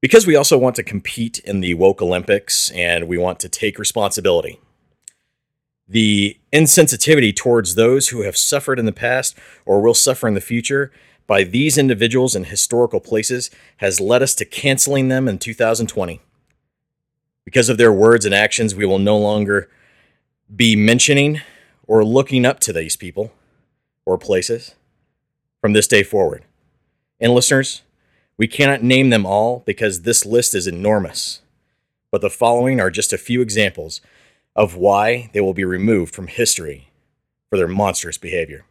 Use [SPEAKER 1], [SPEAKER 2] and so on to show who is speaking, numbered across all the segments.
[SPEAKER 1] Because we also want to compete in the woke Olympics and we want to take responsibility. The insensitivity towards those who have suffered in the past or will suffer in the future by these individuals in historical places has led us to canceling them in 2020. Because of their words and actions, we will no longer be mentioning or looking up to these people or places from this day forward. And listeners, we cannot name them all because this list is enormous. But the following are just a few examples of why they will be removed from history for their monstrous behavior.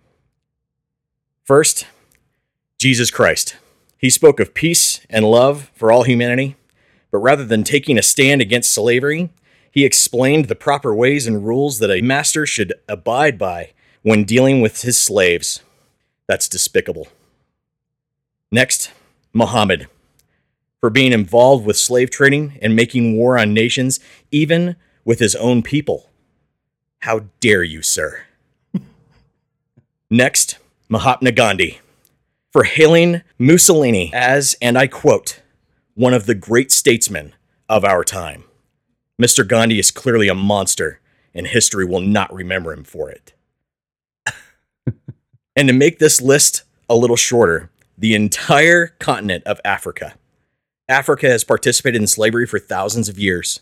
[SPEAKER 1] First, Jesus Christ. He spoke of peace and love for all humanity, but rather than taking a stand against slavery, he explained the proper ways and rules that a master should abide by when dealing with his slaves. That's despicable. Next, Muhammad for being involved with slave trading and making war on nations, even with his own people. How dare you, sir? Next, Mahatma Gandhi for hailing Mussolini as, and I quote, one of the great statesmen of our time. Mr. Gandhi is clearly a monster, and history will not remember him for it. and to make this list a little shorter, the entire continent of Africa. Africa has participated in slavery for thousands of years.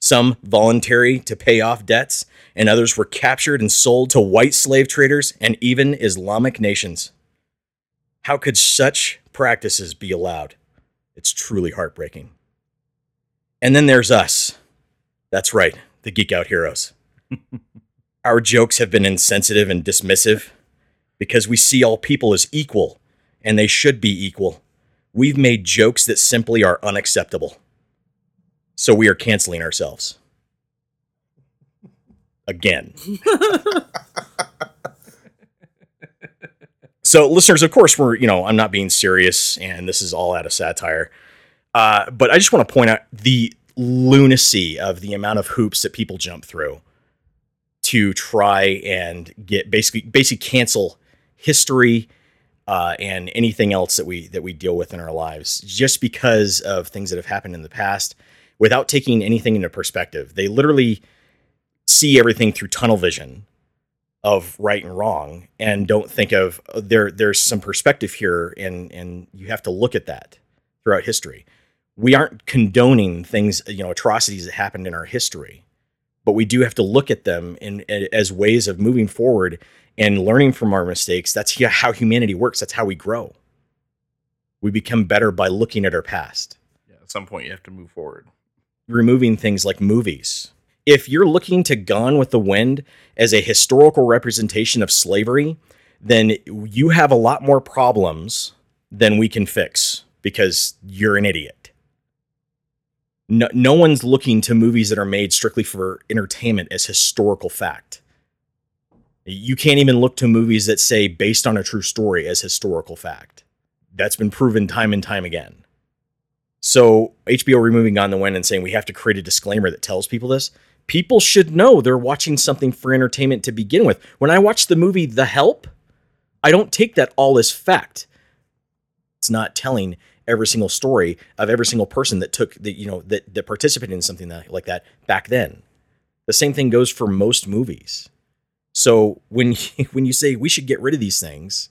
[SPEAKER 1] Some voluntary to pay off debts, and others were captured and sold to white slave traders and even Islamic nations. How could such practices be allowed? It's truly heartbreaking. And then there's us. That's right, the Geek Out Heroes. Our jokes have been insensitive and dismissive because we see all people as equal and they should be equal. We've made jokes that simply are unacceptable. So we are canceling ourselves. Again. so, listeners, of course, we're, you know, I'm not being serious and this is all out of satire. Uh, but I just want to point out the lunacy of the amount of hoops that people jump through to try and get basically basically cancel history uh, and anything else that we that we deal with in our lives just because of things that have happened in the past without taking anything into perspective. They literally see everything through tunnel vision of right and wrong and don't think of uh, there there's some perspective here and and you have to look at that throughout history. We aren't condoning things you know atrocities that happened in our history but we do have to look at them in as ways of moving forward and learning from our mistakes. That's how humanity works. That's how we grow. We become better by looking at our past.
[SPEAKER 2] Yeah, at some point, you have to move forward.
[SPEAKER 1] Removing things like movies. If you're looking to Gone with the Wind as a historical representation of slavery, then you have a lot more problems than we can fix because you're an idiot. No, no one's looking to movies that are made strictly for entertainment as historical fact. You can't even look to movies that say based on a true story as historical fact. That's been proven time and time again. So HBO removing Gone the Wind and saying we have to create a disclaimer that tells people this. People should know they're watching something for entertainment to begin with. When I watch the movie The Help, I don't take that all as fact. It's not telling every single story of every single person that took the you know that that participated in something that, like that back then. The same thing goes for most movies. So when you, when you say we should get rid of these things,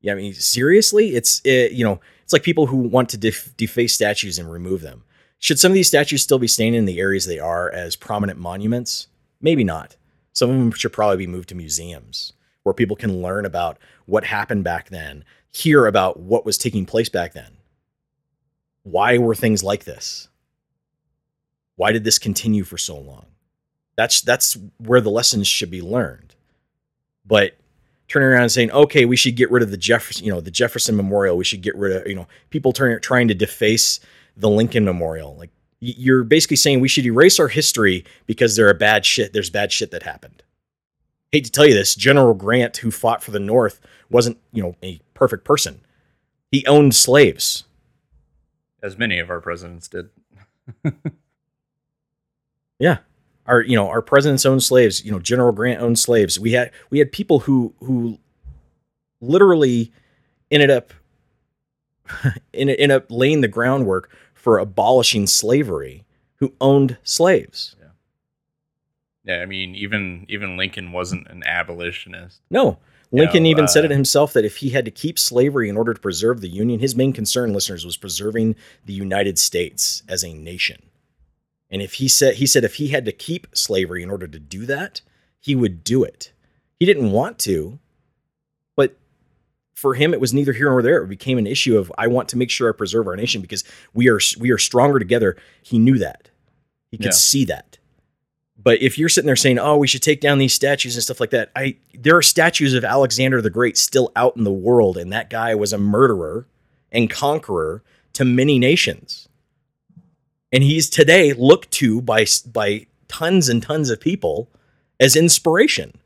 [SPEAKER 1] yeah, I mean seriously, it's it, you know it's like people who want to def- deface statues and remove them. Should some of these statues still be staying in the areas they are as prominent monuments? Maybe not. Some of them should probably be moved to museums where people can learn about what happened back then, hear about what was taking place back then. Why were things like this? Why did this continue for so long? That's that's where the lessons should be learned. But turning around and saying, okay, we should get rid of the Jefferson, you know, the Jefferson Memorial. We should get rid of, you know, people turning trying to deface the Lincoln Memorial. Like you're basically saying we should erase our history because there are bad shit. There's bad shit that happened. Hate to tell you this, General Grant, who fought for the North, wasn't, you know, a perfect person. He owned slaves.
[SPEAKER 2] As many of our presidents did.
[SPEAKER 1] yeah our you know our presidents owned slaves you know general grant owned slaves we had we had people who who literally ended up ended up laying the groundwork for abolishing slavery who owned slaves.
[SPEAKER 2] Yeah, yeah, I mean, even even Lincoln wasn't an abolitionist.
[SPEAKER 1] No. Lincoln
[SPEAKER 2] know,
[SPEAKER 1] even said it
[SPEAKER 2] uh,
[SPEAKER 1] himself that if he had to keep slavery in order to preserve the Union, his main concern, listeners, was preserving the United States as a nation. And if he said he said if he had to keep slavery in order to do that, he would do it. He didn't want to, but for him it was neither here nor there. It became an issue of I want to make sure I preserve our nation because we are we are stronger together. He knew that. He could
[SPEAKER 2] Yeah.
[SPEAKER 1] see that. But if you're sitting there saying, "Oh, we should take down these statues and stuff like that," I there are statues of Alexander the Great still out in the world, and that guy was a murderer and conqueror to many nations, and he's today looked to by by tons and tons of people as inspiration.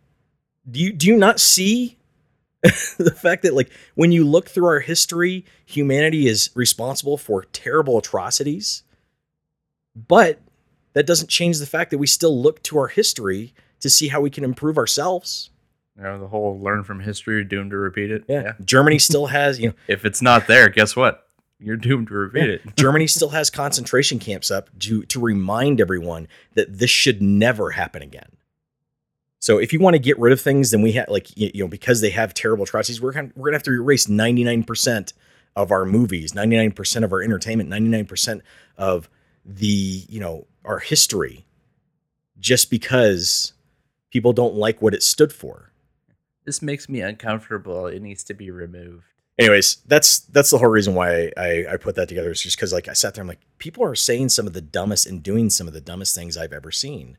[SPEAKER 1] Do you do you not see the fact that like when you look through our history, humanity is responsible for terrible atrocities, but that doesn't change the fact that we still look to our history to see how we can improve ourselves.
[SPEAKER 2] You know, the whole learn from history, doomed to repeat it. Yeah. yeah.
[SPEAKER 1] Germany still has, you know,
[SPEAKER 2] If it's not there, guess what? You're doomed to repeat it.
[SPEAKER 1] Germany still has concentration camps up to to remind everyone that this should never happen again. So if you want to get rid of things, then we have like y- you know because they have terrible atrocities, we're gonna, we're gonna have to erase ninety nine percent of our movies, ninety nine percent of our entertainment, ninety nine percent of the you know our history, just because people don't like what it stood for.
[SPEAKER 2] This makes me uncomfortable. It needs to be removed.
[SPEAKER 1] Anyways that's that's the whole reason why I, I put that together is just because like i sat there i'm like people are saying some of the dumbest and doing some of the dumbest things i've ever seen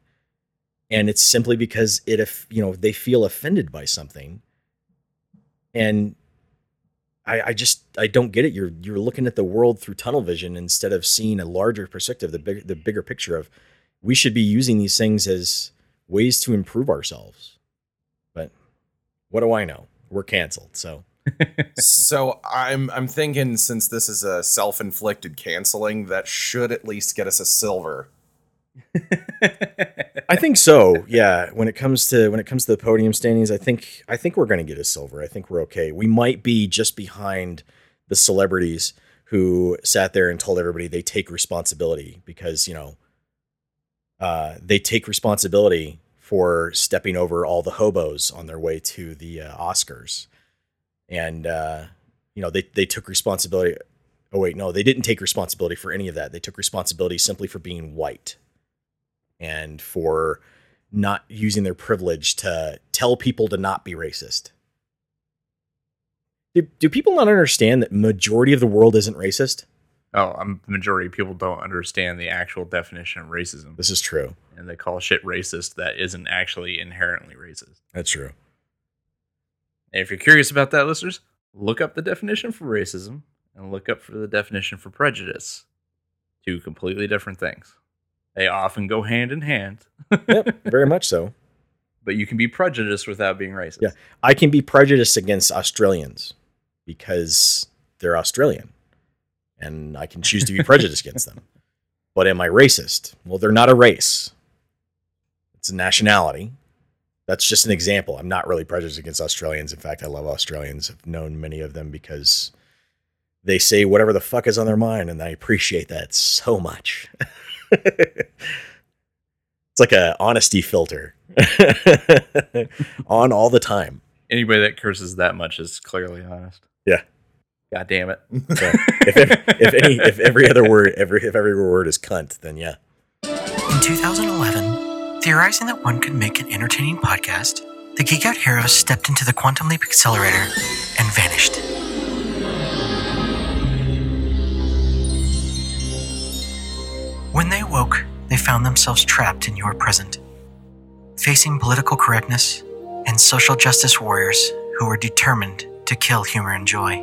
[SPEAKER 1] and it's simply because it if you know they feel offended by something and I, I just I don't get it. You're you're looking at the world through tunnel vision instead of seeing a larger perspective, the big the bigger picture of we should be using these things as ways to improve ourselves. But what do I know? We're canceled, so
[SPEAKER 3] so I'm I'm thinking since this is a self-inflicted canceling, that should at least get us a silver.
[SPEAKER 1] I think so. Yeah. When it comes to when it comes to the podium standings, I think I think we're going to get a silver. I think we're okay. We might be just behind the celebrities who sat there and told everybody they take responsibility because you know uh, they take responsibility for stepping over all the hobos on their way to the uh, Oscars, and uh, you know they they took responsibility. Oh wait, no, they didn't take responsibility for any of that. They took responsibility simply for being white and for not using their privilege to tell people to not be racist. Do, do people not understand that majority of the world isn't racist?
[SPEAKER 2] oh, um, the majority of people don't understand the actual definition of racism,
[SPEAKER 1] This is true.
[SPEAKER 2] and they call shit racist that isn't actually inherently racist.
[SPEAKER 1] That's true.
[SPEAKER 2] And if you're curious about that, listeners, look up the definition for racism and look up for the definition for prejudice. Two completely different things. They often go hand in hand,
[SPEAKER 1] Yep, very much so.
[SPEAKER 2] but you can be prejudiced without being racist.
[SPEAKER 1] Yeah. I can be prejudiced against Australians because they're Australian and I can choose to be prejudiced against them. But am I racist? Well, they're not a race, it's a nationality. That's just an example. I'm not really prejudiced against Australians. In fact, I love Australians. I've known many of them because they say whatever the fuck is on their mind, and I appreciate that so much. it's like a honesty filter on all the time.
[SPEAKER 2] Anybody that curses that much is clearly honest.
[SPEAKER 1] Yeah.
[SPEAKER 2] God damn it.
[SPEAKER 1] So if, if, if any if every other word every if every word is cunt, then yeah.
[SPEAKER 4] In 2011, theorizing that one could make an entertaining podcast, the Geek Out Heroes stepped into the Quantum Leap Accelerator and vanished. When they awoke, they found themselves trapped in your present, facing political correctness and social justice warriors who were determined to kill humor and joy.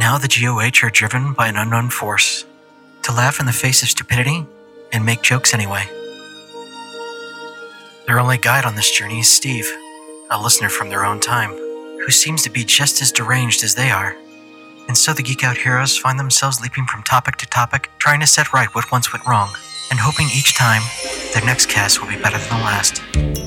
[SPEAKER 4] Now the GOH are driven by an unknown force to laugh in the face of stupidity and make jokes anyway. Their only guide on this journey is Steve, a listener from their own time, who seems to be just as deranged as they are. And so the Geek Out heroes find themselves leaping from topic to topic, trying to set right what once went wrong, and hoping each time their next cast will be better than the last.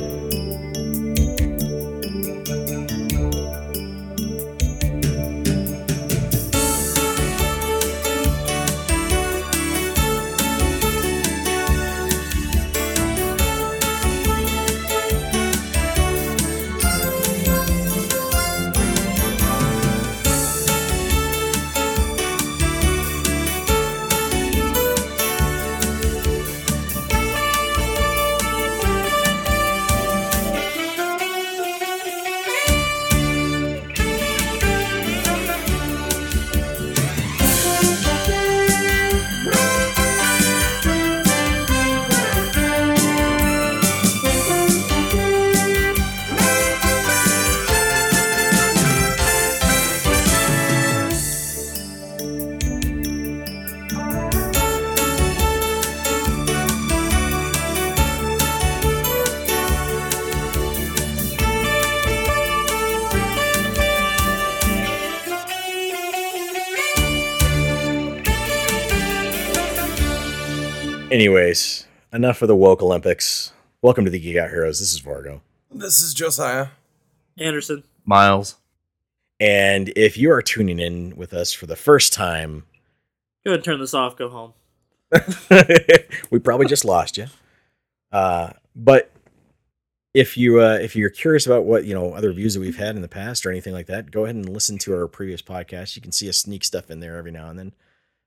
[SPEAKER 1] Enough of the woke Olympics. Welcome to the Geek Out Heroes. This is Vargo.
[SPEAKER 3] This is Josiah.
[SPEAKER 5] Anderson.
[SPEAKER 2] Miles.
[SPEAKER 1] And if you are tuning in with us for the first time,
[SPEAKER 5] Go ahead and turn this off. Go home.
[SPEAKER 1] we probably just lost you. Uh, but if you uh, if you're curious about what you know other views that we've had in the past or anything like that, go ahead and listen to our previous podcast. You can see us sneak stuff in there every now and then.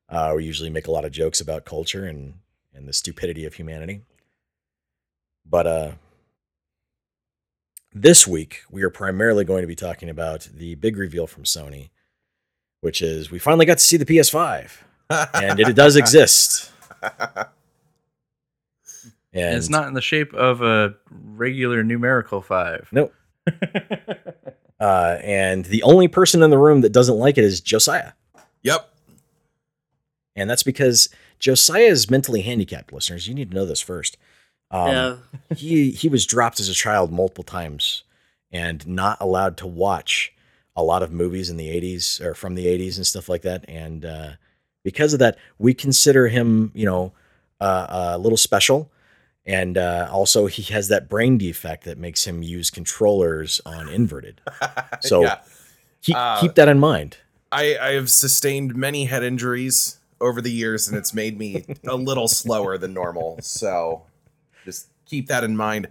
[SPEAKER 1] Uh, we usually make a lot of jokes about culture and and the stupidity of humanity. But uh, this week we are primarily going to be talking about the big reveal from Sony, which is we finally got to see the PS5, and it does exist. And
[SPEAKER 2] And it's not in the shape of a regular numerical five.
[SPEAKER 1] Nope. Uh, and the only person in the room that doesn't like it is Josiah.
[SPEAKER 3] Yep.
[SPEAKER 1] And that's because Josiah is mentally handicapped, listeners. You need to know this first. Um,
[SPEAKER 5] yeah.
[SPEAKER 1] he he was dropped as a child multiple times and not allowed to watch a lot of movies in the 80s or from the 80s and stuff like that and uh, because of that we consider him you know uh, a little special and uh, also he has that brain defect that makes him use controllers on inverted So-
[SPEAKER 3] Yeah.
[SPEAKER 1] keep,
[SPEAKER 3] Uh,
[SPEAKER 1] keep that in mind
[SPEAKER 3] I, I have sustained many head injuries over the years, and it's made me a little slower than normal. So just keep that in mind.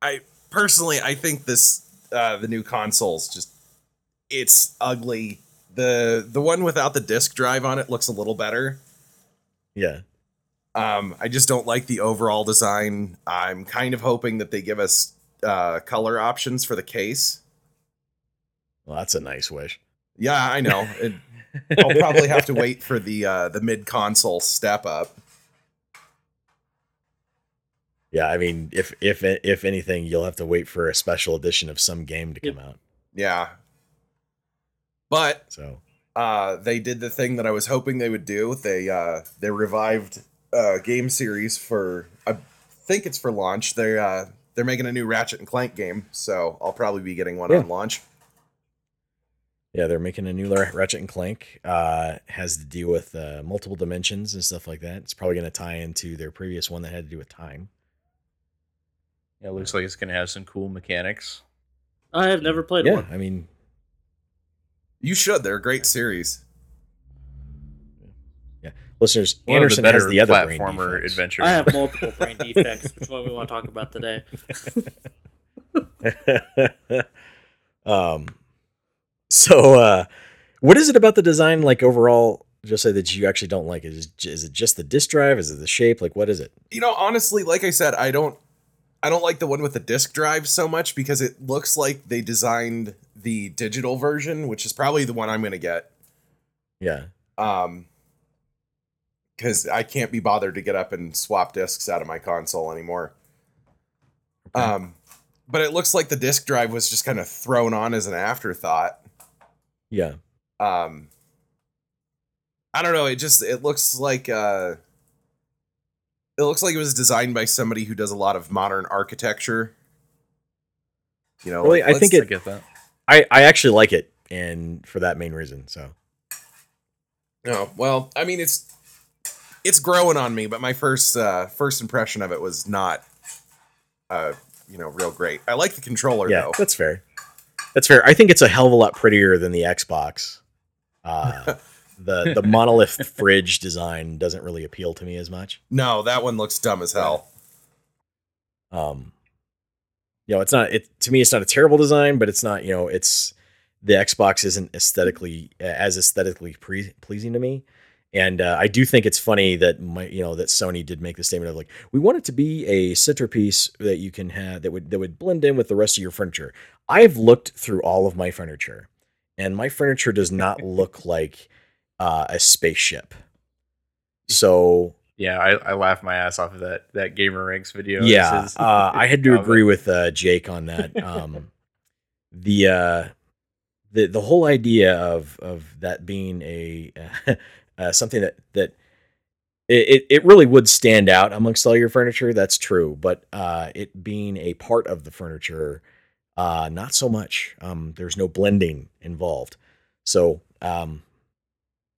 [SPEAKER 3] I personally, I think this uh, the new consoles just it's ugly. the The one without the disc drive on it looks a little better.
[SPEAKER 1] yeah
[SPEAKER 3] Um, I just don't like the overall design. I'm kind of hoping that they give us uh, color options for the case.
[SPEAKER 1] well that's a nice wish
[SPEAKER 3] Yeah, I know. It, I'll probably have to wait for the uh, the mid console step up.
[SPEAKER 1] yeah i mean if if if anything you'll have to wait for a special edition of some game to come out
[SPEAKER 3] Yeah, but
[SPEAKER 1] so
[SPEAKER 3] uh, they did the thing that I was hoping they would do. They uh, they revived a game series for I think it's for launch. They uh, they're making a new Ratchet and Clank game, so I'll probably be getting one
[SPEAKER 1] Yeah.
[SPEAKER 3] on launch.
[SPEAKER 1] Yeah, they're making a new Ratchet and Clank. Uh, has to deal with uh, multiple dimensions and stuff like that. It's probably going to tie into their previous one that had to do with time.
[SPEAKER 2] Yeah, it looks like it's going to have some cool mechanics.
[SPEAKER 5] I have never played
[SPEAKER 1] yeah,
[SPEAKER 5] one.
[SPEAKER 1] I mean,
[SPEAKER 3] You should. They're a great series.
[SPEAKER 1] Yeah, listeners,
[SPEAKER 2] One of the
[SPEAKER 1] Anderson has
[SPEAKER 2] better
[SPEAKER 1] the other brain
[SPEAKER 2] platformer
[SPEAKER 1] defects.
[SPEAKER 2] adventures.
[SPEAKER 5] I have multiple brain defects, which is one we want to talk about today.
[SPEAKER 1] um, so uh, what is it about the design, like overall, just say that you actually don't like it? Is, is it just the disk drive? Is it the shape? Like, what is it?
[SPEAKER 3] You know, honestly, like I said, I don't I don't like the one with the disc drive so much because it looks like they designed the digital version, which is probably the one I'm going to get.
[SPEAKER 1] Yeah,
[SPEAKER 3] Um cuz I can't be bothered to get up and swap discs out of my console anymore.
[SPEAKER 1] Okay.
[SPEAKER 3] Um but it looks like the disk drive was just kind of thrown on as an afterthought.
[SPEAKER 1] Yeah,
[SPEAKER 3] Um I don't know, it just it looks like uh it looks like it was designed by somebody who does a lot of modern architecture. You know,
[SPEAKER 1] Really,
[SPEAKER 3] like,
[SPEAKER 1] I think
[SPEAKER 3] let's-
[SPEAKER 2] I get that.
[SPEAKER 1] I I actually like it, and for that main reason. So
[SPEAKER 3] No, well, I mean it's it's growing on me, but my first uh first impression of it was not uh you know real great. I like the controller
[SPEAKER 1] yeah,
[SPEAKER 3] though.
[SPEAKER 1] that's fair. That's fair. I think it's a hell of a lot prettier than the Xbox. Uh, the the monolith fridge design doesn't really appeal to me as much.
[SPEAKER 3] No, that one looks dumb as hell.
[SPEAKER 1] Um, you know, it's not it to me. It's not a terrible design, but it's not. You know, it's the Xbox isn't aesthetically as aesthetically pre- pleasing to me. And uh, I do think it's funny that my, you know, that Sony did make the statement of like, we want it to be a centerpiece that you can have that would that would blend in with the rest of your furniture. I've looked through all of my furniture, and my furniture does not look like uh, a spaceship. So
[SPEAKER 2] Yeah, I, I laughed my ass off of that that GameRanx video.
[SPEAKER 1] yeah, uh, I had to agree with uh, Jake on that. Um, the uh, the the whole idea of of that being a uh, something that that it, it really would stand out amongst all your furniture. That's true, but uh, it being a part of the furniture, uh, not so much. Um, there's no blending involved, so um,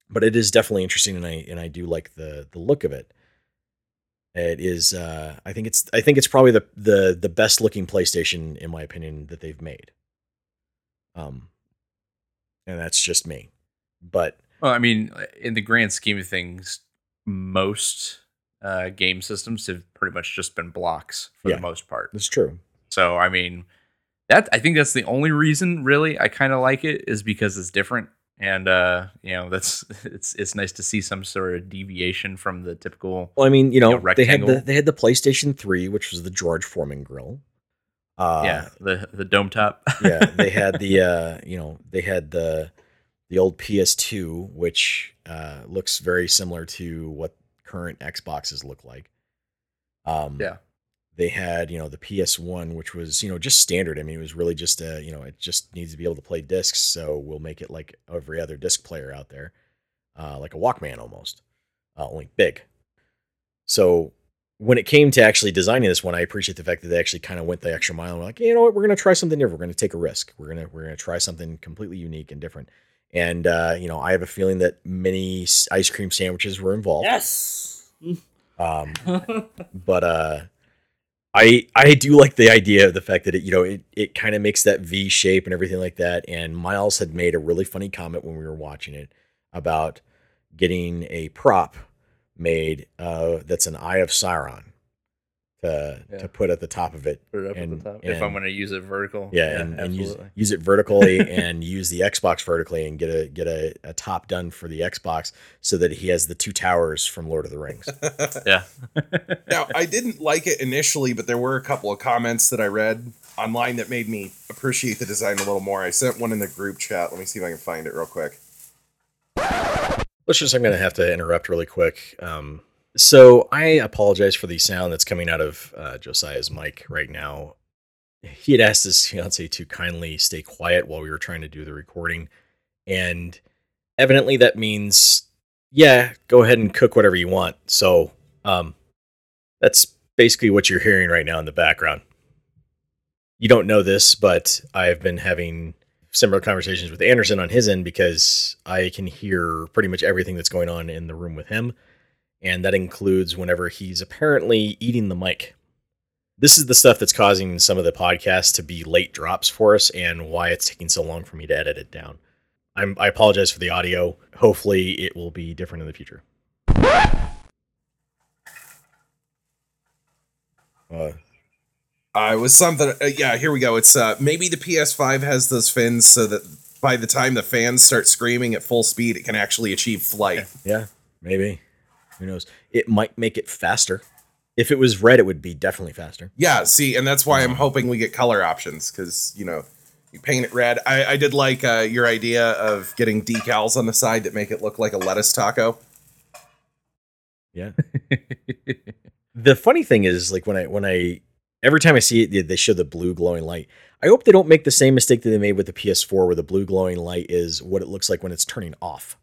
[SPEAKER 1] but it is definitely interesting, and I and I do like the the look of it. It is. Uh, I think it's. I think it's probably the the the best looking PlayStation in my opinion that they've made. Um, and that's just me. But
[SPEAKER 2] Well, I mean, in the grand scheme of things, most uh, game systems have pretty much just been blocks for
[SPEAKER 1] Yeah.
[SPEAKER 2] the most part.
[SPEAKER 1] That's true.
[SPEAKER 2] So, I mean, that I think that's the only reason really I kind of like it is because it's different, and uh, you know, that's it's it's nice to see some sort of deviation from the typical.
[SPEAKER 1] Well, I mean, you know,
[SPEAKER 2] know,
[SPEAKER 1] they had the they had the PlayStation Three, which was the George Foreman grill. Uh,
[SPEAKER 2] yeah, the the dome top.
[SPEAKER 1] yeah, they had the uh, you know they had the the old PS2, which uh, looks very similar to what current Xboxes look like. Um,
[SPEAKER 2] Yeah.
[SPEAKER 1] they had you know the PS1, which was you know just standard. I mean, it was really just a you know it just needs to be able to play discs, so we'll make it like every other disc player out there, uh, like a Walkman almost, uh, only big. So when it came to actually designing this one, I appreciate the fact that they actually kind of went the extra mile and were like, you know what, we're gonna try something different. We're gonna take a risk. We're gonna we're gonna try something completely unique and different. And uh, you know, I have a feeling that many ice cream sandwiches were involved.
[SPEAKER 5] Yes.
[SPEAKER 1] Um, but uh, I I do like the idea of the fact that it you know it it kind of makes that V shape and everything like that. And Miles had made a really funny comment when we were watching it about getting a prop made uh, that's an Eye of Sauron to
[SPEAKER 2] Yeah.
[SPEAKER 1] to put at the top of it.
[SPEAKER 2] Put it up
[SPEAKER 1] And-
[SPEAKER 2] at the top. if I'm going to use it vertical,
[SPEAKER 1] Yeah, and, and use use it vertically and use the Xbox vertically and get a get a, a top done for the Xbox so that he has the two towers from Lord of the Rings.
[SPEAKER 2] yeah.
[SPEAKER 3] now, I didn't like it initially, but there were a couple of comments that I read online that made me appreciate the design a little more. I sent one in the group chat. Let me see if I can find it real quick.
[SPEAKER 1] Let's just, I'm going to have to interrupt really quick. Um, so I apologize for the sound that's coming out of uh, Josiah's mic right now. He had asked his fiance to kindly stay quiet while we were trying to do the recording. And evidently that means, yeah, go ahead and cook whatever you want. So um, that's basically what you're hearing right now in the background. You don't know this, but I've been having similar conversations with Anderson on his end because I can hear pretty much everything that's going on in the room with him. And that includes whenever he's apparently eating the mic. This is the stuff that's causing some of the podcasts to be late drops for us and why it's taking so long for me to edit it down. I'm, I apologize for the audio. Hopefully, it will be different in the future. Uh,
[SPEAKER 3] Uh, it was something. Uh, yeah, here we go. It's uh, maybe the PS5 has those fins so that by the time the fans start screaming at full speed, it can actually achieve flight.
[SPEAKER 1] yeah, maybe. Who knows? It might make it faster. If it was red, it would be definitely faster.
[SPEAKER 3] Yeah, see, and that's why. I'm hoping we get color options because you know you paint it red. I, I did like uh, your idea of getting decals on the side that make it look like a lettuce taco.
[SPEAKER 1] Yeah. the funny thing is, like when I when I every time I see it, they- they show the blue glowing light. I hope they don't make the same mistake that they made with the PS4, where the blue glowing light is what it looks like when it's turning off.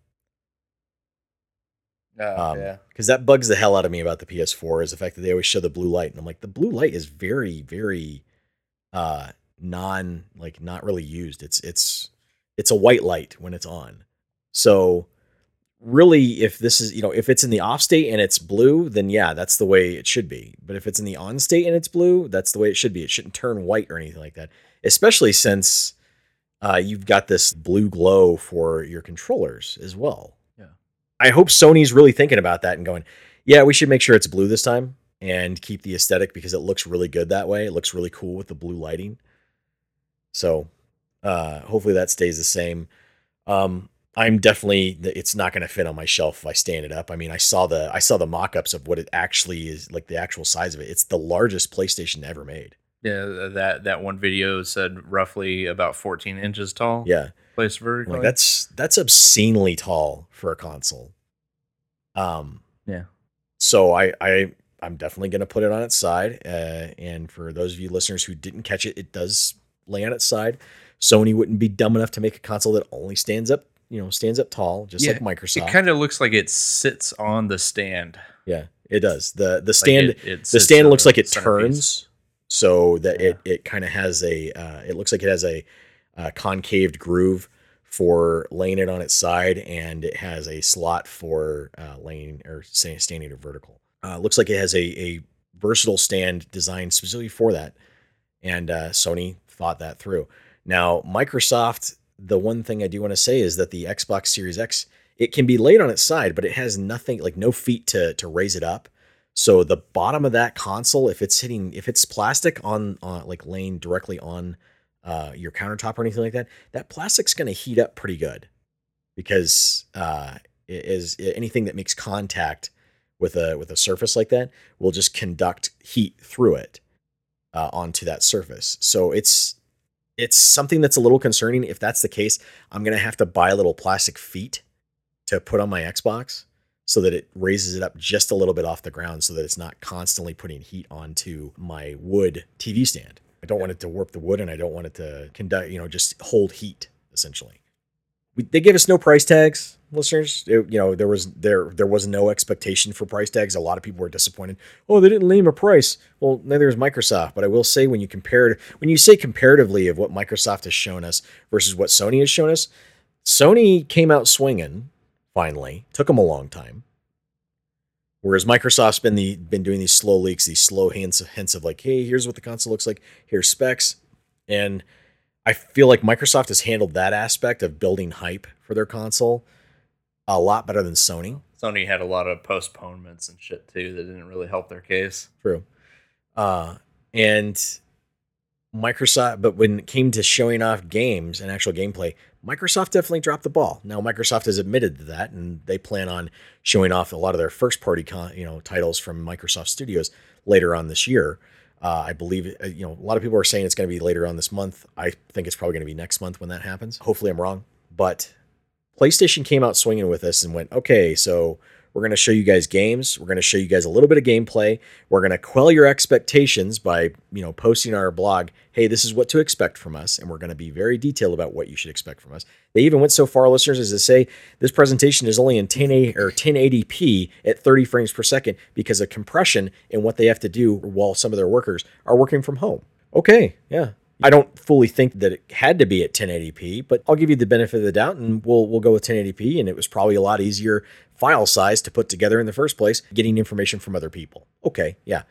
[SPEAKER 2] Oh,
[SPEAKER 1] Um,
[SPEAKER 2] yeah.
[SPEAKER 1] Because that bugs the hell out of me about the PS4 is the fact that they always show the blue light, and I'm like, the blue light is very, very, uh, non like not really used. It's it's it's a white light when it's on. So really, if this is you know if it's in the off state and it's blue, then yeah, that's the way it should be. But if it's in the on state and it's blue, that's the way it should be. It shouldn't turn white or anything like that. Especially since uh, you've got this blue glow for your controllers as well. I hope Sony's really thinking about that and going, yeah, we should make sure it's blue this time and keep the aesthetic because it looks really good that way. It looks really cool with the blue lighting. So uh, hopefully that stays the same. Um, I'm definitely it's not going to fit on my shelf if I stand it up. I mean, I saw the I saw the mock-ups of what it actually is like the actual size of it. It's the largest PlayStation ever made.
[SPEAKER 2] Yeah, that that one video said roughly about 14 inches tall.
[SPEAKER 1] Yeah.
[SPEAKER 2] Placed
[SPEAKER 1] I'm
[SPEAKER 2] vertically.
[SPEAKER 1] Like that's that's obscenely tall for a console. Um
[SPEAKER 2] Yeah.
[SPEAKER 1] So I I I'm definitely going to put it on its side uh and for those of you listeners who didn't catch it it does lay on its side. Sony wouldn't be dumb enough to make a console that only stands up, you know, stands up tall just
[SPEAKER 2] Yeah,
[SPEAKER 1] like Microsoft.
[SPEAKER 2] It kind of looks like it sits on the stand.
[SPEAKER 1] yeah, it does. The the
[SPEAKER 2] Like
[SPEAKER 1] stand
[SPEAKER 2] it- it
[SPEAKER 1] the stand looks like it turns so that
[SPEAKER 2] Yeah.
[SPEAKER 1] it it kind of has a uh, it looks like it has a, uh concaved groove for laying it on its side and it has a slot for uh, laying or standing or vertical Uh, looks like it has a, a versatile stand designed specifically for that. And uh, Sony thought that through. Now, Microsoft, the one thing I do want to say is that the Xbox Series X, it can be laid on its side, but it has nothing like no feet to to raise it up. So the bottom of that console, if it's hitting, if it's plastic on, on like laying directly on uh, your countertop or anything like that, that plastic's going to heat up pretty good because uh, is anything that makes contact with a with a surface like that will just conduct heat through it uh, onto that surface. So it's it's something that's a little concerning. If that's the case, I'm gonna have to buy little plastic feet to put on my Xbox so that it raises it up just a little bit off the ground so that it's not constantly putting heat onto my wood TV stand. I don't want it to warp the wood and I don't want it to conduct, you know, just hold heat essentially we, they gave us no price tags, listeners. It, you know, there was there there was no expectation for price tags. A lot of people were disappointed. Oh, they didn't name a price. Well, neither is Microsoft. But I will say, when you compare when you say comparatively of what Microsoft has shown us versus what Sony has shown us, Sony came out swinging. Finally, took them a long time. Whereas Microsoft's been the been doing these slow leaks, these slow hints hints of like, hey, here's what the console looks like. Here's specs, and I feel like Microsoft has handled that aspect of building hype for their console a lot better than Sony.
[SPEAKER 2] Sony had a lot of postponements and shit too that didn't really help their case.
[SPEAKER 1] True. Uh, and Microsoft, but when it came to showing off games and actual gameplay, Microsoft definitely dropped the ball. Now Microsoft has admitted to that, and they plan on showing off a lot of their first party, con- you know, titles from Microsoft Studios later on this year. Uh, I believe, uh, you know, a lot of people are saying it's going to be later on this month. I think it's probably going to be next month when that happens. Hopefully, I'm wrong. But PlayStation came out swinging with us and went, okay, so we're going to show you guys games. We're going to show you guys a little bit of gameplay. We're going to quell your expectations by, you know, posting on our blog, hey, this is what to expect from us. And we're going to be very detailed about what you should expect from us. They even went so far, listeners, as to say this presentation is only in 1080 or 1080p at 30 frames per second because of compression and what they have to do while some of their workers are working from home. Okay, yeah, I don't fully think that it had to be at 1080p, but I'll give you the benefit of the doubt and we'll we'll go with 1080p and it was probably a lot easier file size to put together in the first place, getting information from other people. Okay, yeah.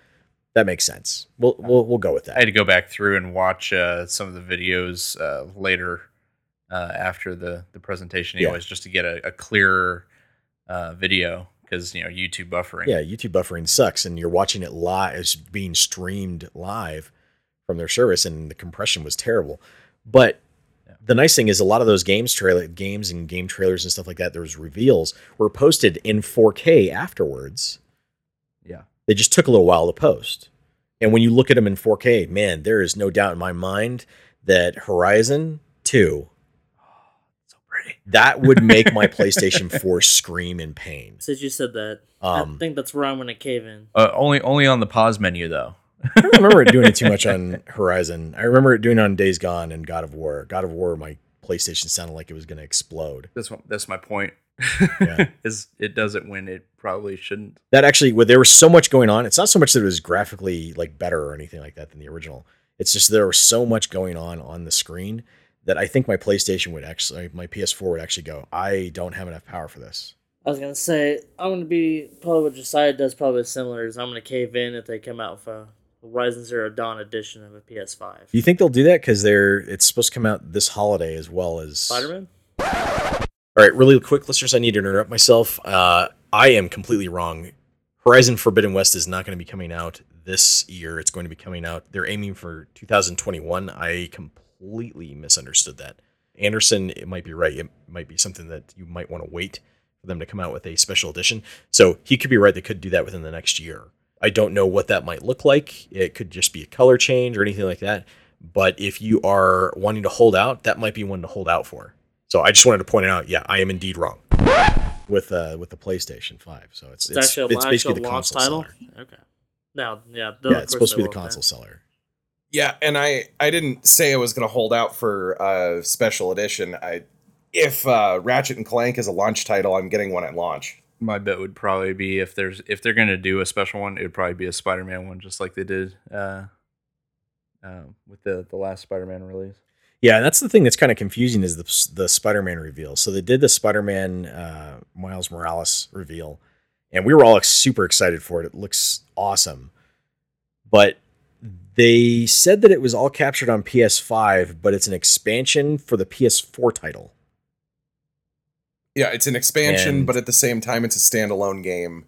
[SPEAKER 1] That makes sense. We'll we'll, we'll go with that.
[SPEAKER 2] I had to go back through and watch uh, some of the videos uh, later uh, after the the presentation,
[SPEAKER 1] Yeah.
[SPEAKER 2] anyways, just to get a, a clearer uh, video because you know YouTube buffering.
[SPEAKER 1] Yeah, YouTube buffering sucks, and you're watching it live, it's being streamed live from their service, and the compression was terrible. But the nice thing is, a lot of those games trailer games and game trailers and stuff like that, those reveals were posted in 4K afterwards.
[SPEAKER 2] yeah.
[SPEAKER 1] They just took a little while to post, and when you look at them in 4K, man, there is no doubt in my mind that Horizon Two
[SPEAKER 2] So pretty.
[SPEAKER 1] that would make my PlayStation 4 scream in pain.
[SPEAKER 5] Since you said that,
[SPEAKER 1] Um,
[SPEAKER 5] I think that's where I'm gonna cave in.
[SPEAKER 2] Uh, only only on the pause menu though.
[SPEAKER 1] I don't remember it doing it too much on Horizon. I remember it doing it on Days Gone and God of War. God of War, my PlayStation sounded like it was going to explode.
[SPEAKER 2] That's what, that's my point.
[SPEAKER 1] Yeah.
[SPEAKER 2] Is it does it when it probably shouldn't.
[SPEAKER 1] That actually, well, there was so much going on. It's not so much that it was graphically like better or anything like that than the original. It's just there was so much going on on the screen that I think my PlayStation would actually, my PS4 would actually go. I don't have enough power for this.
[SPEAKER 5] I was gonna say I'm gonna be probably what Josiah does probably similar. Is I'm gonna cave in if they come out with a Horizon Zero Dawn edition of a PS5.
[SPEAKER 1] Do you think they'll do that? Because they're it's supposed to come out this holiday as well as
[SPEAKER 5] Spider Man.
[SPEAKER 1] All right, really quick, listeners, I need to interrupt myself. Uh, I am completely wrong. Horizon Forbidden West is not going to be coming out this year. It's going to be coming out. They're aiming for 2021. I completely misunderstood that. Anderson, it might be right. It might be something that you might want to wait for them to come out with a special edition. So he could be right. They could do that within the next year. I don't know what that might look like. It could just be a color change or anything like that. But if you are wanting to hold out, that might be one to hold out for. So I just wanted to point it out. Yeah, I am indeed wrong with uh with the PlayStation Five. So it's
[SPEAKER 5] It's,
[SPEAKER 1] it's,
[SPEAKER 5] actually
[SPEAKER 1] it's basically the console
[SPEAKER 5] title.
[SPEAKER 1] seller.
[SPEAKER 5] Okay. Now, yeah,
[SPEAKER 1] Yeah, it's supposed to be the console seller.
[SPEAKER 3] Yeah, and I I didn't say I was going to hold out for a special edition. I if uh, Ratchet and Clank is a launch title, I'm getting one at launch.
[SPEAKER 2] My bet would probably be if there's if they're gonna do a special one, it would probably be a Spider-Man one, just like they did uh, uh, with the the last Spider-Man release.
[SPEAKER 1] Yeah, and that's the thing that's kind of confusing is the the Spider-Man reveal. So they did the Spider-Man uh, Miles Morales reveal, and we were all super excited for it. It looks awesome, but they said that it was all captured on PS5, but it's an expansion for the PS4 title.
[SPEAKER 3] Yeah, it's an expansion,
[SPEAKER 1] And-
[SPEAKER 3] but at the same time, it's a standalone game.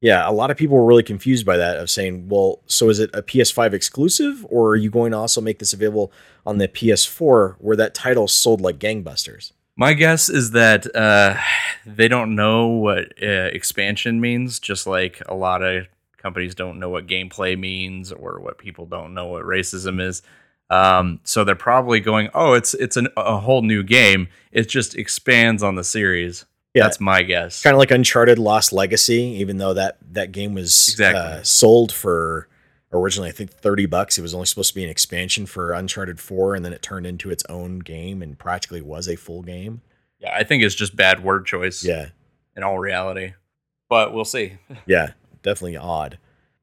[SPEAKER 1] Yeah, a lot of people were really confused by that of saying, well, so is it a PS5 exclusive or are you going to also make this available on the PS4 where that title sold like gangbusters?
[SPEAKER 2] My guess is that uh, they don't know what uh, expansion means, just like a lot of companies don't know what gameplay means or what people don't know what racism is. Um, so they're probably going, "Oh, it's it's an, a whole new game. It just expands on the series."
[SPEAKER 1] Yeah.
[SPEAKER 2] That's my guess.
[SPEAKER 1] Kind of like Uncharted Lost Legacy, even though that that game was
[SPEAKER 2] Exactly.
[SPEAKER 1] uh, sold for originally I think 30 bucks. It was only supposed to be an expansion for Uncharted 4 and then it turned into its own game and practically was a full game.
[SPEAKER 2] yeah, I think it's just bad word choice.
[SPEAKER 1] Yeah.
[SPEAKER 2] in all reality, but we'll see.
[SPEAKER 1] Yeah, definitely odd.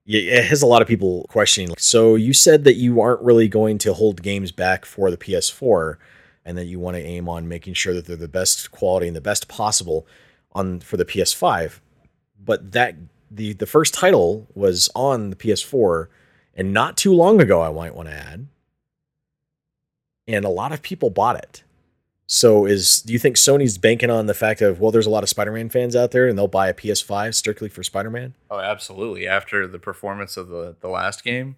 [SPEAKER 1] It has a lot of people questioning. like, So you said that you aren't really going to hold games back for the PS4, and that you want to aim on making sure that they're the best quality and the best possible on for the PS5. But that the the first title was on the PS4, and not too long ago, I might want to add, and a lot of people bought it. So is do you think Sony's banking on the fact of well, there's a lot of Spider-Man fans out there, and they'll buy a PS5 strictly for Spider-Man?
[SPEAKER 2] Oh, absolutely. After the performance of the the last game,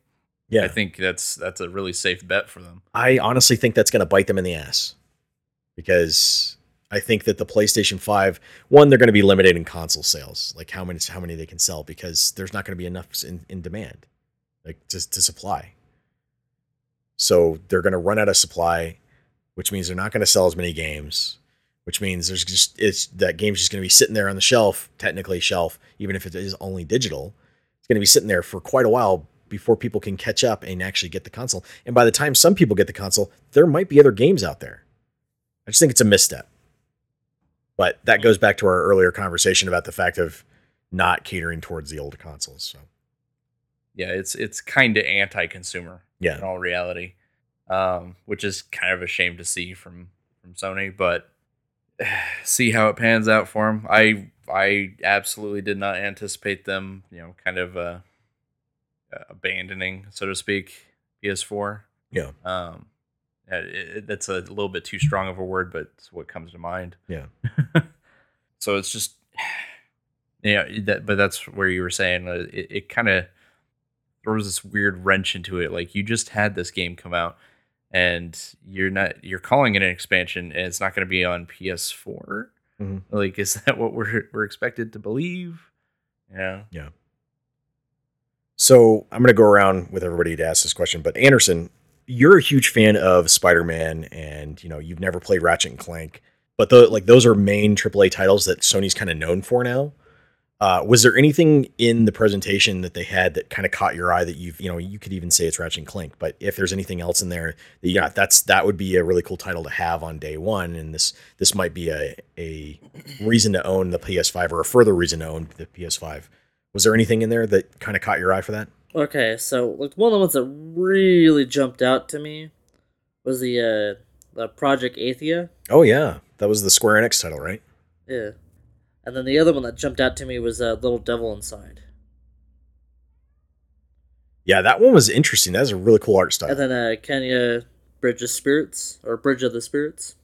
[SPEAKER 1] Yeah,
[SPEAKER 2] I think that's that's a really safe bet for them.
[SPEAKER 1] I honestly think that's going to bite them in the ass because I think that the PlayStation 5, one, they're going to be limited in console sales, like how many how many they can sell because there's not going to be enough in, in demand, like to, to supply. So they're going to run out of supply, which means they're not going to sell as many games. Which means there's just it's that game's just going to be sitting there on the shelf, technically shelf, even if it is only digital. It's going to be sitting there for quite a while before people can catch up and actually get the console. And by the time some people get the console, there might be other games out there. I just think it's a misstep. But that goes back to our earlier conversation about the fact of not catering towards the older consoles. So
[SPEAKER 2] Yeah, it's it's kind of anti-consumer
[SPEAKER 1] yeah,
[SPEAKER 2] in all reality, um, which is kind of a shame to see from from Sony. But see how it pans out for them. I I absolutely did not anticipate them, you know, kind of uh, abandoning, so to speak, PS4.
[SPEAKER 1] Yeah.
[SPEAKER 2] Um, it, that's a little bit too strong of a word, but it's what comes to mind.
[SPEAKER 1] Yeah.
[SPEAKER 2] so it's just, yeah, that. But that's where you were saying uh, it, it kind of throws this weird wrench into it. Like you just had this game come out, and you're not you're calling it an expansion, and it's not going to be on PS4.
[SPEAKER 1] Mhm.
[SPEAKER 2] Like, is that what we're we're expected to believe? Yeah. Yeah.
[SPEAKER 1] So I'm going to go around with everybody to ask this question. But Anderson, you're a huge fan of Spider-Man, and you know you've never played Ratchet and Clank, but the, like those are main AAA titles that Sony's kind of known for now. Uh, was there anything in the presentation that they had that kind of caught your eye that you've you know you could even say it's Ratchet and Clank, but if there's anything else in there that you got, that's that would be a really cool title to have on day one, and this this might be a a reason to own the PS5 or a further reason to own the PS5. Was there anything in there that kind of caught your eye for that?
[SPEAKER 5] Okay, so like one of the ones that really jumped out to me was the uh the Project Athia.
[SPEAKER 1] Oh yeah, that was the Square Enix title, right?
[SPEAKER 5] Yeah. And then the other one that jumped out to me was uh, Little Devil Inside.
[SPEAKER 1] Yeah, that one was interesting. That was a really cool art style.
[SPEAKER 5] And then uh, Kena Bridge of Spirits or Bridge of the Spirits.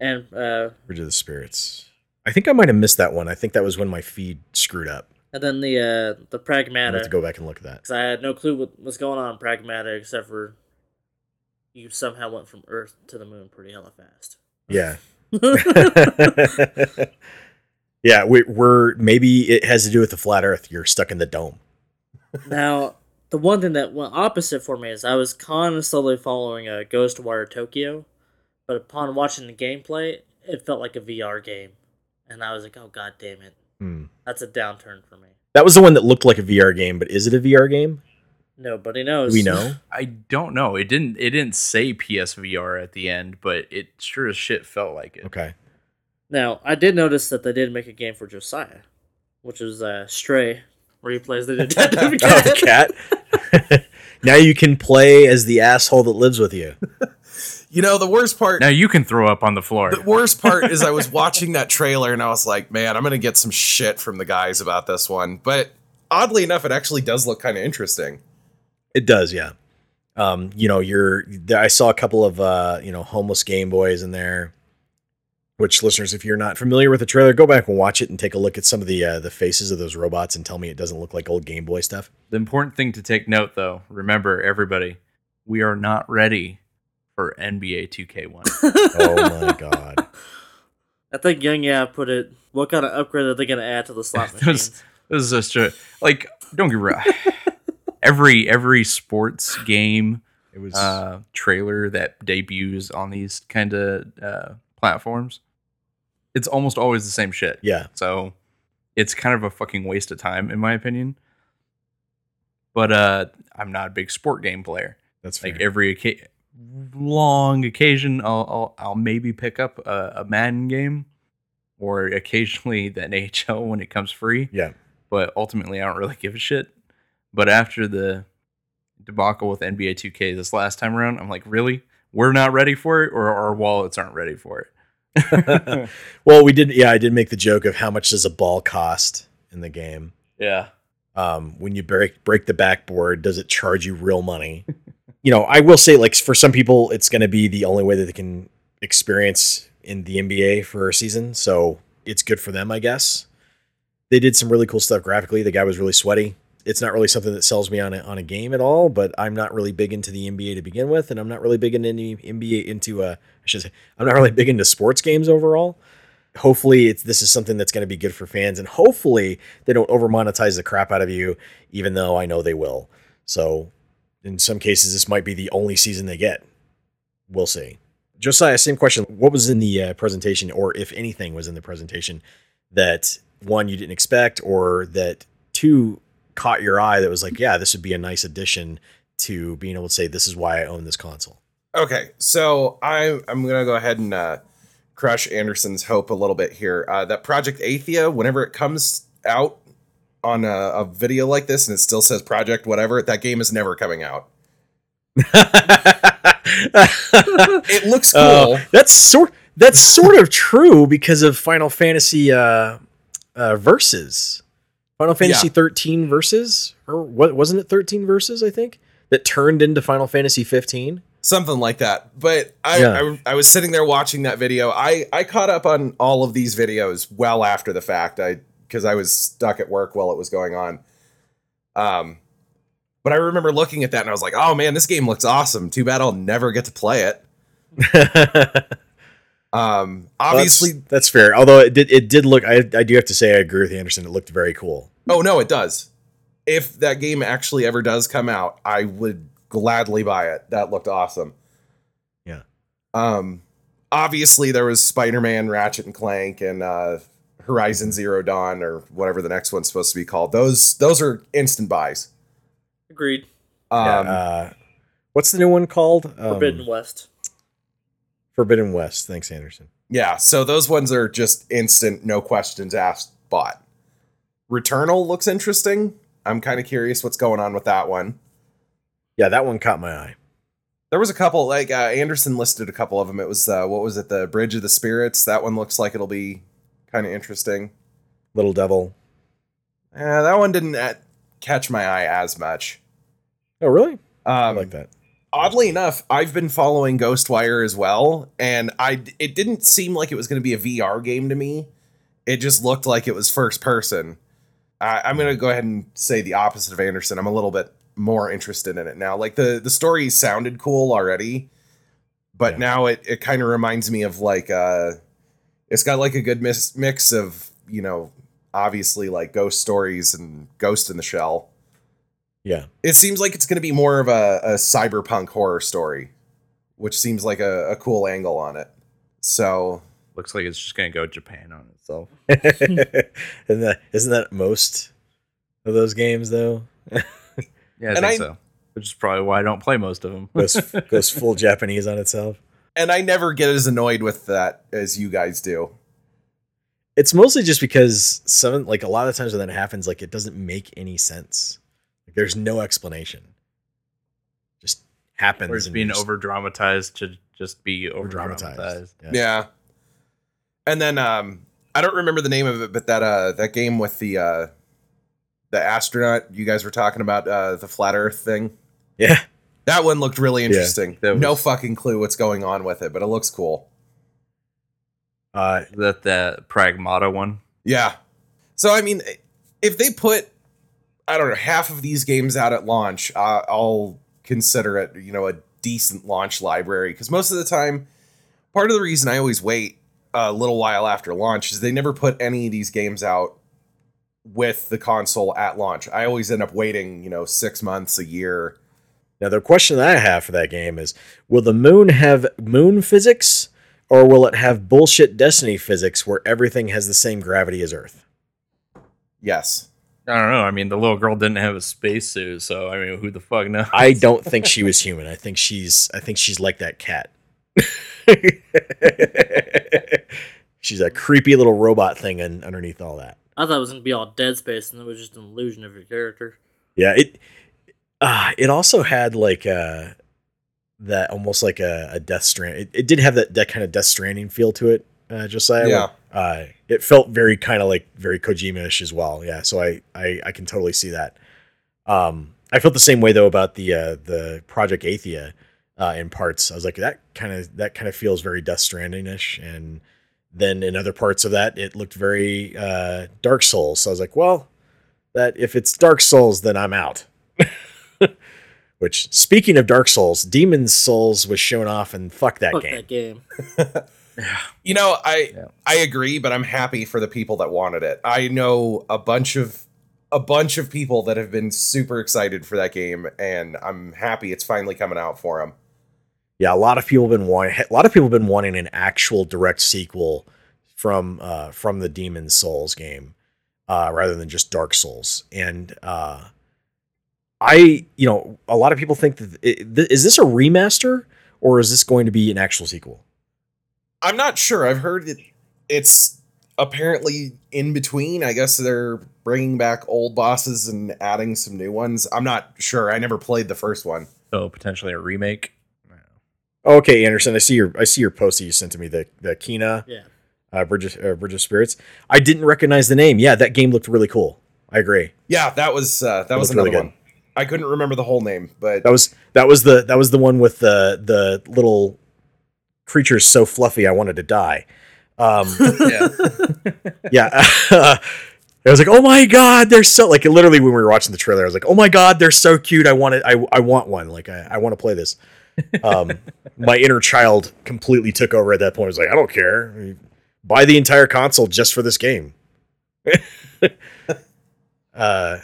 [SPEAKER 5] And uh,
[SPEAKER 1] Bridge of the Spirits. I think I might have missed that one. I think that was when my feed screwed up.
[SPEAKER 5] and then the uh, the
[SPEAKER 1] I have to go back and look at that.
[SPEAKER 5] Because I had no clue what was going on in Pragmata except for you somehow went from Earth to the moon pretty hella fast.
[SPEAKER 1] Yeah. yeah, we, we're maybe it has to do with the flat Earth. You're stuck in the dome.
[SPEAKER 5] now, the one thing that went opposite for me is I was kind of slowly following uh, Ghostwire Tokyo, but upon watching the gameplay, it felt like a VR game. And I was like, oh, god damn it.
[SPEAKER 1] Hmm.
[SPEAKER 5] That's a downturn for me.
[SPEAKER 1] That was the one that looked like a VR game, but is it a VR game?
[SPEAKER 5] Nobody knows.
[SPEAKER 1] we know?
[SPEAKER 2] I don't know. It didn't. It didn't say PSVR at the end, but it sure as shit felt like it.
[SPEAKER 1] Okay.
[SPEAKER 5] Now, I did notice that they did make a game for Josiah, which is uh, Stray, where he plays the detective
[SPEAKER 1] Oh, the cat. now you can play as the asshole that lives with you.
[SPEAKER 3] You know, the worst part.
[SPEAKER 2] Now you can throw up on the floor.
[SPEAKER 3] The worst part is I was watching that trailer and I was like, man, I'm gonna get some shit from the guys about this one. But oddly enough, it actually does look kind of interesting.
[SPEAKER 1] It does, yeah. Um, you know, you're. I saw a couple of uh, you know, homeless Game Boys in there. Which listeners, if you're not familiar with the trailer, go back and watch it and take a look at some of the uh, the faces of those robots and tell me it doesn't look like old Game Boy stuff.
[SPEAKER 2] The important thing to take note, though, remember everybody, we are not ready for NBA 2K1.
[SPEAKER 1] Oh my god.
[SPEAKER 5] I think Young Yeah put it. What kind of upgrade are they going to add to the slot
[SPEAKER 2] This-
[SPEAKER 5] machines?
[SPEAKER 2] this is just a, like don't get me wrong. Every every sports game
[SPEAKER 1] It was
[SPEAKER 2] uh, trailer that debuts on these kind of uh, platforms, it's almost always the same shit.
[SPEAKER 1] yeah.
[SPEAKER 2] So it's kind of a fucking waste of time, in my opinion. But uh, I'm not a big sport game player.
[SPEAKER 1] That's fair.
[SPEAKER 2] Like every oca- long occasion, I'll, I'll I'll maybe pick up a, a Madden game, or occasionally the NHL when it comes free.
[SPEAKER 1] yeah.
[SPEAKER 2] But ultimately, I don't really give a shit. But after the debacle with NBA 2K this last time around, I'm like, really? We're not ready for it, or our wallets aren't ready for it.
[SPEAKER 1] well, we did. Yeah, I did make the joke of how much does a ball cost in the game.
[SPEAKER 2] yeah.
[SPEAKER 1] Um, when you break break the backboard, does it charge you real money? you know, I will say, like for some people, it's going to be the only way that they can experience in the NBA for a season. So it's good for them, I guess. They did some really cool stuff graphically. The guy was really sweaty. It's not really something that sells me on a, on a game at all, but I'm not really big into the NBA to begin with, and I'm not really big into any NBA into I should say I'm not really big into sports games overall. Hopefully, this is something that's going to be good for fans, and hopefully they don't over monetize the crap out of you, even though I know they will. So, in some cases, this might be the only season they get. We'll see. Josiah, same question. What was in the uh, presentation, or if anything was in the presentation, that one you didn't expect, or that two caught your eye that was like, yeah, this would be a nice addition to being able to say, this is why I own this console.
[SPEAKER 3] Okay, so I I'm gonna go ahead and uh, crush Anderson's hope a little bit here. Uh, that Project Athia, whenever it comes out on a, a video like this and it still says Project whatever, that game is never coming out. It looks cool.
[SPEAKER 1] Uh, that's sort that's sort of true because of Final Fantasy uh, uh, verses. Final Fantasy
[SPEAKER 3] Yeah.
[SPEAKER 1] 13 verses, or what wasn't it 13 verses? I think that turned into Final Fantasy 15.
[SPEAKER 3] something like that. But I,
[SPEAKER 1] Yeah.
[SPEAKER 3] I I was sitting there watching that video. I I caught up on all of these videos well after the fact. I because I was stuck at work while it was going on. Um, but I remember looking at that and I was like, oh man, this game looks awesome. Too bad I'll never get to play it. Um, obviously,
[SPEAKER 1] that's, that's fair. Although it did it did look, I I do have to say I agree with Anderson. It looked very cool.
[SPEAKER 3] oh no, it does. If that game actually ever does come out, I would gladly buy it. That looked awesome.
[SPEAKER 1] Yeah.
[SPEAKER 3] Um, obviously there was Spider-Man, Ratchet and Clank, and uh, Horizon Zero Dawn, or whatever the next one's supposed to be called. Those those are instant buys.
[SPEAKER 5] Agreed.
[SPEAKER 3] Um,
[SPEAKER 1] Yeah, uh, what's the new one called? Um,
[SPEAKER 5] Forbidden West.
[SPEAKER 1] Forbidden West. Thanks, Anderson.
[SPEAKER 3] yeah, so those ones are just instant, no questions asked, bought. Returnal looks interesting. I'm kind of curious what's going on with that one.
[SPEAKER 1] Yeah, that one caught my eye.
[SPEAKER 3] There was a couple, like uh, Anderson listed a couple of them. It was uh, what was it, the Bridge of the Spirits? That one looks like it'll be kind of interesting.
[SPEAKER 1] Little Devil.
[SPEAKER 3] Uh, that one didn't uh, catch my eye as much.
[SPEAKER 1] Oh, really? I
[SPEAKER 3] Um,
[SPEAKER 1] like that.
[SPEAKER 3] Oddly enough, I've been following Ghostwire as well, and I it didn't seem like it was going to be a VR game to me. It just looked like it was first person. I, I'm going to go ahead and say the opposite of Anderson. I'm a little bit more interested in it now. Like the the story sounded cool already, but
[SPEAKER 1] Yeah.
[SPEAKER 3] now it it kind of reminds me of like uh, it's got like a good mix mix of you know obviously like ghost stories and Ghost in the Shell
[SPEAKER 1] Yeah.
[SPEAKER 3] it seems like it's going to be more of a, a cyberpunk horror story, which seems like a, a cool angle on it. So
[SPEAKER 2] Looks like it's just gonna go Japan on itself.
[SPEAKER 1] isn't that isn't that most of those games though?
[SPEAKER 2] Yeah, I
[SPEAKER 3] And
[SPEAKER 2] think
[SPEAKER 3] I-
[SPEAKER 2] so. Which is probably why I don't play most of them.
[SPEAKER 1] goes goes full Japanese on itself.
[SPEAKER 3] and I never get as annoyed with that as you guys do.
[SPEAKER 1] It's mostly just because some like a lot of times when that happens, like it doesn't make any sense. Like there's no explanation. Just happens.
[SPEAKER 2] Or it's
[SPEAKER 1] and
[SPEAKER 2] being over dramatized to just be over
[SPEAKER 1] dramatized.
[SPEAKER 2] dramatized.
[SPEAKER 1] Yeah.
[SPEAKER 3] Yeah. And then um I don't remember the name of it, but that uh that game with the uh the astronaut you guys were talking about uh the flat earth thing.
[SPEAKER 1] yeah.
[SPEAKER 3] That one looked really interesting.
[SPEAKER 2] that
[SPEAKER 3] no fucking clue what's going on with it, but it looks cool.
[SPEAKER 1] Uh,
[SPEAKER 2] That that pragmata one.
[SPEAKER 3] Yeah. So I mean, if they put I don't know half of these games out at launch, uh, I'll consider it you know a decent launch library because most of the time, part of the reason I always wait a little while after launch is they never put any of these games out with the console at launch. I always end up waiting you know six months, a year.
[SPEAKER 1] now the question that I have for that game is: Will the moon have moon physics, or will it have bullshit Destiny physics where everything has the same gravity as Earth?
[SPEAKER 3] Yes.
[SPEAKER 2] I don't know. I mean, the little girl didn't have a spacesuit, so I mean, who the fuck knows?
[SPEAKER 1] I don't think she was human. I think she's I think she's like that cat. she's a creepy little robot thing and underneath all that.
[SPEAKER 5] I thought it was gonna be all Dead Space, and it was just an illusion of your character.
[SPEAKER 1] Yeah, it uh it also had like uh that almost like a, a death strand it, it did have that, that kind of death stranding feel to it, uh Josiah.
[SPEAKER 3] Yeah.
[SPEAKER 1] Uh it felt very kind of like very Kojima-ish as well. Yeah. So I, I I can totally see that. Um I felt the same way though about the uh the Project Athia uh in parts. I was like that kind of that kind of feels very Death Stranding-ish and then in other parts of that it looked very uh Dark Souls. So I was like, well, that if it's Dark Souls, then I'm out. Which, speaking of Dark Souls, Demon Souls was shown off, and fuck that
[SPEAKER 5] Fuck
[SPEAKER 1] game.
[SPEAKER 5] that game.
[SPEAKER 3] You know, I
[SPEAKER 2] Yeah.
[SPEAKER 3] I agree, but I'm happy for the people that wanted it. I know a bunch of a bunch of people that have been super excited for that game, and I'm happy it's finally coming out for them.
[SPEAKER 1] Yeah, a lot of people have been wanting. A lot of people have been wanting an actual direct sequel from uh, from the Demon Souls game, uh, rather than just Dark Souls. And uh, I, you know, a lot of people think that it, th- is this a remaster or is this going to be an actual sequel?
[SPEAKER 3] I'm not sure. I've heard it. It's apparently in between. I guess they're bringing back old bosses and adding some new ones. I'm not sure. I never played the first one.
[SPEAKER 2] So potentially a remake.
[SPEAKER 1] Okay, Anderson, I see your I see your post that you sent to me the the Kena
[SPEAKER 5] Yeah.
[SPEAKER 1] uh, Bridge of, uh, Bridge of Spirits. I didn't recognize the name. Yeah, that game looked really cool. I agree.
[SPEAKER 3] Yeah, that was uh, that was
[SPEAKER 1] looked really
[SPEAKER 3] another one. I couldn't remember the whole name, but
[SPEAKER 1] That was that was the that was the one with the the little creatures so fluffy I wanted to die. Um,
[SPEAKER 2] Yeah.
[SPEAKER 1] yeah, I was like, oh my god, they're so like literally when we were watching the trailer, I was like, oh my god, they're so cute. I want it. I I want one. Like I, I want to play this. Um, my inner child completely took over at that point. I was like, I don't care. Buy the entire console just for this game. uh,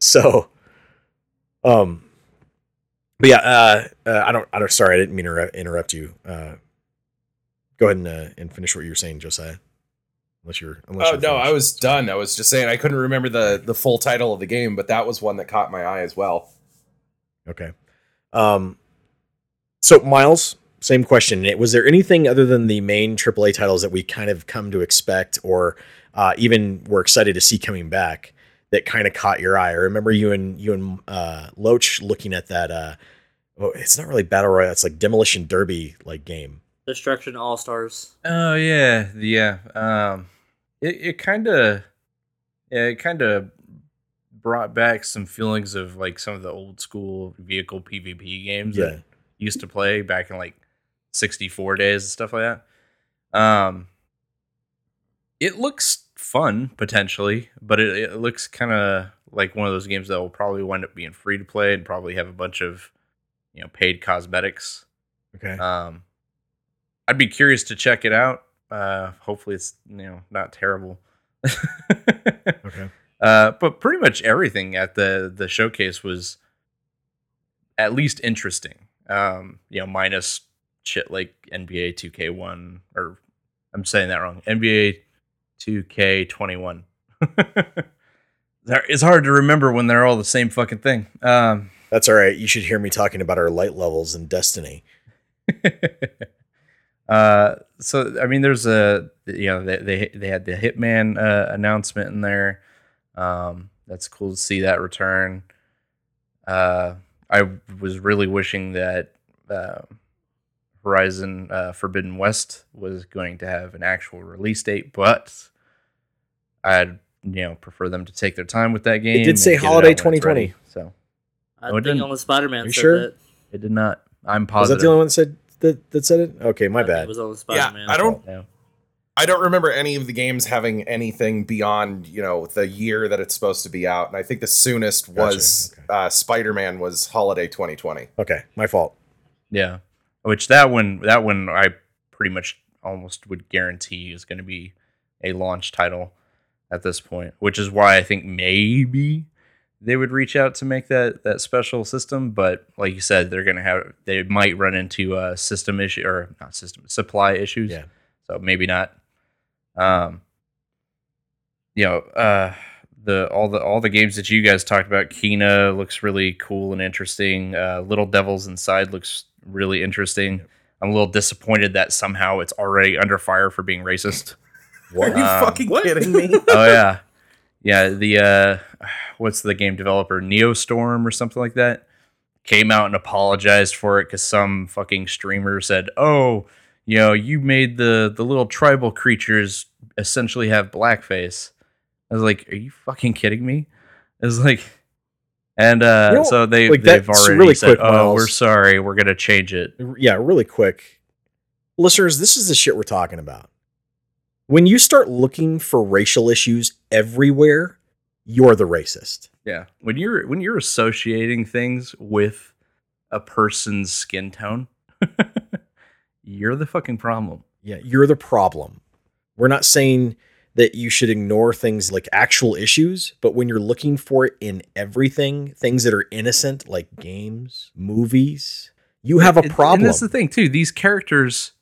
[SPEAKER 1] so, um, but yeah, uh, uh, I don't, I don't. Sorry, I didn't mean to inter- interrupt you. Uh, go ahead and uh, and finish what you were saying, Josiah. Unless you're, unless
[SPEAKER 3] oh
[SPEAKER 1] you're
[SPEAKER 3] no,
[SPEAKER 1] finished.
[SPEAKER 3] I was done. I was just saying I couldn't remember the the full title of the game, but that was one that caught my eye as well.
[SPEAKER 1] Okay. Um, so Miles, same question. Was there anything other than the main AAA titles that we kind of come to expect, or uh, even were excited to see coming back, that kind of caught your eye? I remember you and you and uh, Loach looking at that. Uh, oh, it's not really battle royale; it's like demolition derby like game.
[SPEAKER 5] Destruction All Stars.
[SPEAKER 2] Oh yeah, yeah. Um, it it kind of, yeah, it kind of brought back some feelings of like some of the old school vehicle PvP games
[SPEAKER 1] Yeah.
[SPEAKER 2] that used to play back in like sixty four days and stuff like that. Um, it looks fun potentially, but it, it looks kind of like one of those games that will probably wind up being free to play and probably have a bunch of you know paid cosmetics.
[SPEAKER 1] Okay.
[SPEAKER 2] Um, I'd be curious to check it out. Uh, hopefully, it's you know not terrible.
[SPEAKER 1] Okay.
[SPEAKER 2] uh, but pretty much everything at the the showcase was at least interesting. Um, you know, minus shit like NBA 2K1 or I'm saying that wrong. NBA 2K21. It's hard to remember when they're all the same fucking thing. Um,
[SPEAKER 1] That's all right. You should hear me talking about our light levels in Destiny.
[SPEAKER 2] uh, so I mean, there's a you know they they, they had the Hitman uh, announcement in there. Um, that's cool to see that return. Uh, I was really wishing that uh, Horizon uh, Forbidden West was going to have an actual release date, but I'd you know prefer them to take their time with that game.
[SPEAKER 1] It
[SPEAKER 2] did
[SPEAKER 1] say
[SPEAKER 2] get it out
[SPEAKER 1] holiday 2020.
[SPEAKER 2] ready. so
[SPEAKER 5] I
[SPEAKER 2] No, it
[SPEAKER 5] think
[SPEAKER 2] didn't.
[SPEAKER 5] only Spider Man
[SPEAKER 1] You
[SPEAKER 5] said
[SPEAKER 1] sure?
[SPEAKER 5] that.
[SPEAKER 2] it did not. I'm positive.
[SPEAKER 1] Was
[SPEAKER 2] positive.
[SPEAKER 1] that the only one that said that, that said it? Okay, my
[SPEAKER 5] I
[SPEAKER 1] bad.
[SPEAKER 5] It was only Spider Man.
[SPEAKER 3] I don't
[SPEAKER 2] Yeah.
[SPEAKER 3] I don't remember any of the games having anything beyond, you know, the year that it's supposed to be out. And I think the soonest was
[SPEAKER 1] Gotcha,
[SPEAKER 3] uh, Spider-Man was holiday 2020.
[SPEAKER 1] Okay, my fault.
[SPEAKER 2] Yeah, which that one that one I pretty much almost would guarantee is going to be a launch title at this point, which is why I think maybe they would reach out to make that that special system. But like you said, they're going to have they might run into a system issue or not system supply issues.
[SPEAKER 1] Yeah.
[SPEAKER 2] so maybe not. Um, you know, uh, the all the all the games that you guys talked about, Kena looks really cool and interesting. Uh, Little Devils Inside looks really interesting. I'm a little disappointed that somehow it's already under fire for being racist. What?
[SPEAKER 3] Are you
[SPEAKER 2] Um,
[SPEAKER 3] fucking
[SPEAKER 5] what?
[SPEAKER 3] kidding me?
[SPEAKER 2] oh yeah, yeah. The uh, what's the game developer Neostorm or something like that came out and apologized for it because some fucking streamer said, "Oh, you know, you made the the little tribal creatures essentially have blackface." I was like, "Are you fucking kidding me?" I was like, and uh,
[SPEAKER 1] You know,
[SPEAKER 2] so they
[SPEAKER 1] like,
[SPEAKER 2] they've already
[SPEAKER 1] really
[SPEAKER 2] said,
[SPEAKER 1] quick,
[SPEAKER 2] "Oh,
[SPEAKER 1] Miles.
[SPEAKER 2] we're sorry, we're gonna change it."
[SPEAKER 1] Yeah, really quick. Listeners, this is the shit we're talking about. When you start looking for racial issues everywhere, you're the racist.
[SPEAKER 2] Yeah. When you're when you're associating things with a person's skin tone, you're the fucking problem.
[SPEAKER 1] Yeah, you're the problem. We're not saying that you should ignore things like actual issues, but when you're looking for it in everything, things that are innocent like games, movies, you have a problem.
[SPEAKER 2] And that's the thing too. These characters,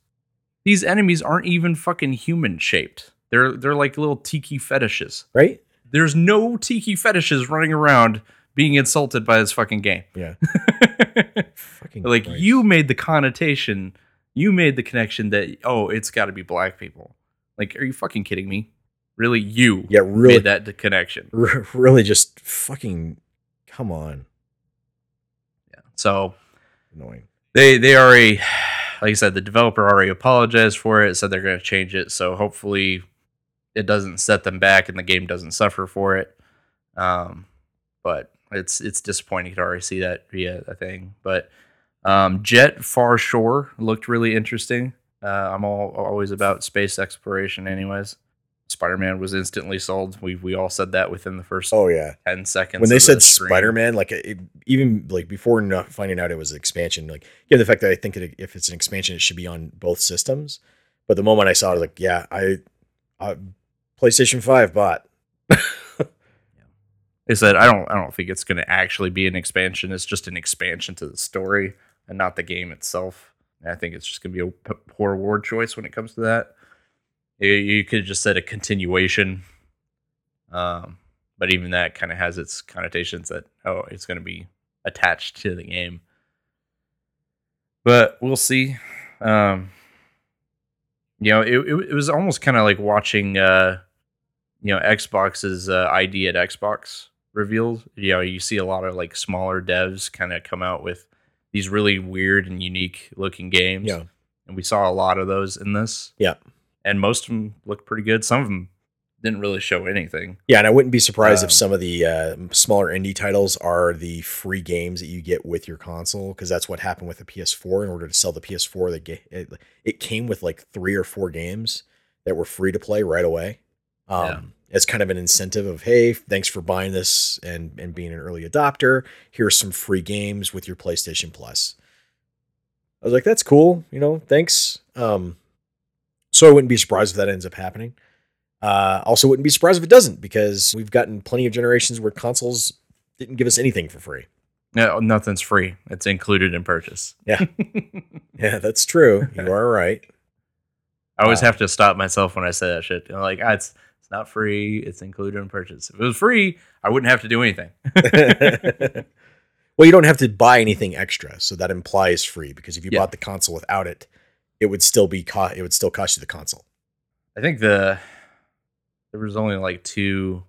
[SPEAKER 2] these enemies aren't even fucking human shaped. They're they're like little tiki fetishes.
[SPEAKER 1] right?
[SPEAKER 2] There's no tiki fetishes running around being insulted by this fucking game.
[SPEAKER 1] Yeah. Fucking
[SPEAKER 2] like
[SPEAKER 1] Christ.
[SPEAKER 2] you made the connotation, you made the connection that oh, it's got to be black people. Like, are you fucking kidding me? Really, you
[SPEAKER 1] Yeah, really
[SPEAKER 2] made that connection.
[SPEAKER 1] r- really just fucking come on. Yeah.
[SPEAKER 2] So
[SPEAKER 1] Annoying.
[SPEAKER 2] they they already, like I said, the developer already apologized for it, said they're going to change it. So hopefully, it doesn't set them back and the game doesn't suffer for it. Um, but it's it's disappointing to already see that via a thing. But um, Jett Far Shore looked really interesting. Uh, I'm all always about space exploration, anyways. Spider Man was instantly sold. We we all said that within the first
[SPEAKER 1] Oh yeah.
[SPEAKER 2] ten seconds.
[SPEAKER 1] when they
[SPEAKER 2] the
[SPEAKER 1] said. Spider Man, like it, even like before not finding out it was an expansion, like yeah, the fact that I think that if it's an expansion, it should be on both systems. But the moment I saw it, I like, yeah, I, I PlayStation Five bought.
[SPEAKER 2] They said I don't I don't think it's going to actually be an expansion. It's just an expansion to the story and not the game itself. And I think it's just going to be a poor word choice when it comes to that. You, could have just said a continuation, um, but even that kind of has its connotations that oh it's going to be attached to the game. But we'll see. Um, you know, it, it, it was almost kind of like watching. Uh, you know Xbox's uh, ID at Xbox revealed. You know, you see a lot of like smaller devs kind of come out with these really weird and unique looking games.
[SPEAKER 1] Yeah.
[SPEAKER 2] and we saw a lot of those in this.
[SPEAKER 1] Yeah.
[SPEAKER 2] And most of them looked pretty good. Some of them didn't really show anything.
[SPEAKER 1] Yeah, and I wouldn't be surprised
[SPEAKER 2] Um,
[SPEAKER 1] if some of the uh, smaller indie titles are the free games that you get with your console because that's what happened with the PS4. In order to sell the PS4, they get it, it came with like three or four games that were free to play right away. Um,
[SPEAKER 2] Yeah.
[SPEAKER 1] As kind of an incentive of hey, thanks for buying this and and being an early adopter. Here's some free games with your PlayStation Plus. I was like, that's cool, you know, thanks. Um, so I wouldn't be surprised if that ends up happening. Uh, also, wouldn't be surprised if it doesn't because we've gotten plenty of generations where consoles didn't give us anything for free.
[SPEAKER 2] No, nothing's free. It's included in purchase.
[SPEAKER 1] Yeah. Yeah, that's true. You are right.
[SPEAKER 2] I always
[SPEAKER 1] Uh,
[SPEAKER 2] have to stop myself when I say that shit. I'm like, ah, it's it's not free. It's included in purchase. If it was free, I wouldn't have to do anything.
[SPEAKER 1] well, you don't have to buy anything extra, so that implies free because if you
[SPEAKER 2] Yeah.
[SPEAKER 1] bought the console without it, it would still be co- it would still cost you the console.
[SPEAKER 2] I think the there was only like two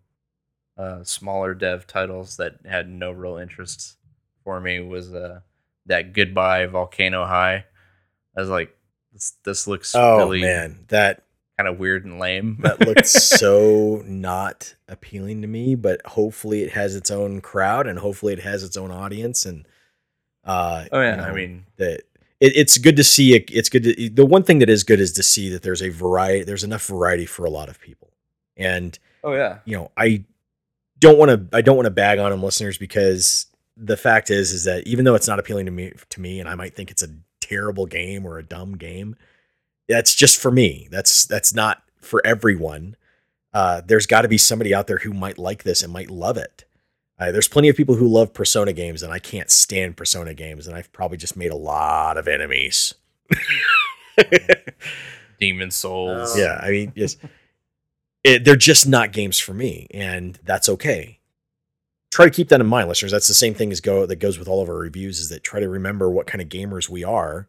[SPEAKER 2] uh, smaller dev titles that had no real interest for me was uh, that Goodbye Volcano High. I was like, this, this looks
[SPEAKER 1] Oh
[SPEAKER 2] really
[SPEAKER 1] man, that
[SPEAKER 2] kind of weird and lame.
[SPEAKER 1] that looked so not appealing to me. But hopefully, it has its own crowd, and hopefully, it has its own audience. And uh,
[SPEAKER 2] oh yeah,
[SPEAKER 1] you
[SPEAKER 2] I mean,
[SPEAKER 1] that it, it's good to see it. It's good to the one thing that is good is to see that there's a variety. There's enough variety for a lot of people, and
[SPEAKER 2] oh yeah,
[SPEAKER 1] you know, I don't want to I don't want to bag on them listeners because the fact is is that even though it's not appealing to me to me and I might think it's a terrible game or a dumb game, that's just for me. That's that's not for everyone. Uh, there's got to be somebody out there who might like this and might love it. Uh, there's plenty of people who love Persona games, and I can't stand Persona games, and I've probably just made a lot of enemies.
[SPEAKER 2] Demon Souls.
[SPEAKER 1] Yeah, I mean, it, they're just not games for me, and that's okay. Try to keep that in mind, listeners. That's the same thing as go that goes with all of our reviews. Is that try to remember what kind of gamers we are,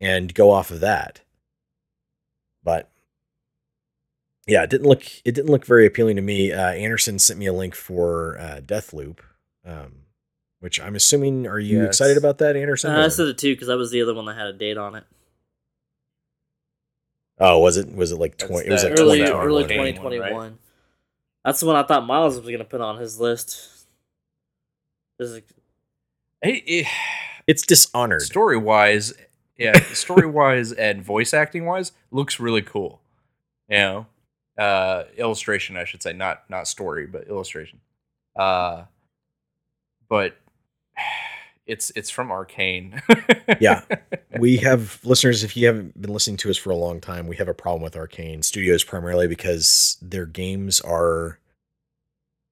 [SPEAKER 1] and go off of that. But yeah, it didn't look it didn't look very appealing to me. Uh, Anderson sent me a link for uh, Deathloop, um, which I'm assuming. Are you
[SPEAKER 2] Yeah,
[SPEAKER 1] excited about that, Anderson?
[SPEAKER 5] Uh, I
[SPEAKER 1] or-
[SPEAKER 5] said it too because that was the other one that had a date on it.
[SPEAKER 1] oh, was it? Was it like
[SPEAKER 2] That's
[SPEAKER 1] twenty? It was
[SPEAKER 2] the
[SPEAKER 1] like
[SPEAKER 5] Early,
[SPEAKER 2] that
[SPEAKER 1] 2021.
[SPEAKER 5] early 2021.
[SPEAKER 2] right?
[SPEAKER 5] That's the one I thought Miles was gonna put on his list. This is-
[SPEAKER 2] Hey, eh,
[SPEAKER 1] It's dishonored.
[SPEAKER 2] story wise, yeah, story wise and voice acting wise, looks really cool. You know, uh, illustration, I should say, not not story, but illustration. Uh, but it's it's from Arkane.
[SPEAKER 1] Yeah. we have listeners if you haven't been listening to us for a long time we have a problem with Arkane studios primarily because their games are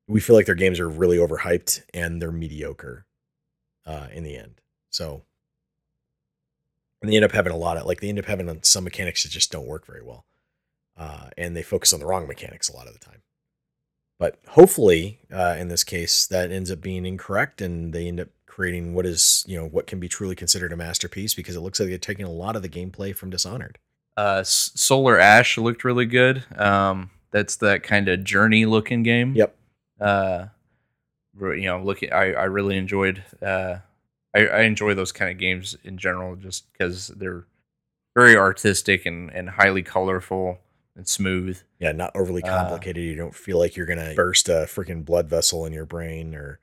[SPEAKER 1] we feel like their games are really overhyped and they're mediocre uh, in the end so and they end up having a lot of like they end up having some mechanics that just don't work very well uh, and they focus on the wrong mechanics a lot of the time but hopefully uh, in this case that ends up being incorrect and they end up creating what is you know what can be truly considered a masterpiece because it looks like they're taking a lot of the gameplay from dishonored
[SPEAKER 2] uh, Solar Ash looked really good. Um, that's that kind of journey looking game.
[SPEAKER 1] Yep.
[SPEAKER 2] Uh, you know, looking, I, I really enjoyed. Uh, I, I enjoy those kind of games in general, just because they're very artistic and and highly colorful and smooth.
[SPEAKER 1] yeah not overly
[SPEAKER 2] Uh,
[SPEAKER 1] complicated you don't feel like you're gonna burst a freaking blood vessel in your brain or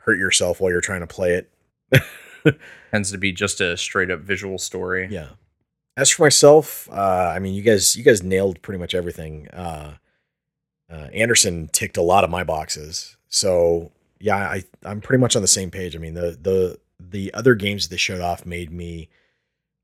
[SPEAKER 1] hurt yourself while you're trying to play it
[SPEAKER 2] Tends to be just a straight up visual story.
[SPEAKER 1] Yeah. As for myself, uh, I mean, you guys, you guys nailed pretty much everything. Uh, uh, Anderson ticked a lot of my boxes, so yeah, I I'm pretty much on the same page. I mean, the the the other games that they showed off made me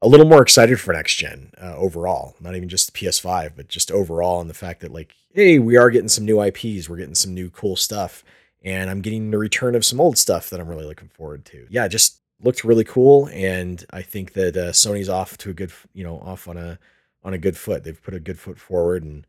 [SPEAKER 1] a little more excited for next gen uh, overall. Not even just the PS5, but just overall, and the fact that like, hey, we are getting some new IPs, we're getting some new cool stuff, and I'm getting the return of some old stuff that I'm really looking forward to. Yeah, just looked really cool, and I think that uh, Sony's off to a good, you know, off on a on a good foot. They've put a good foot forward, and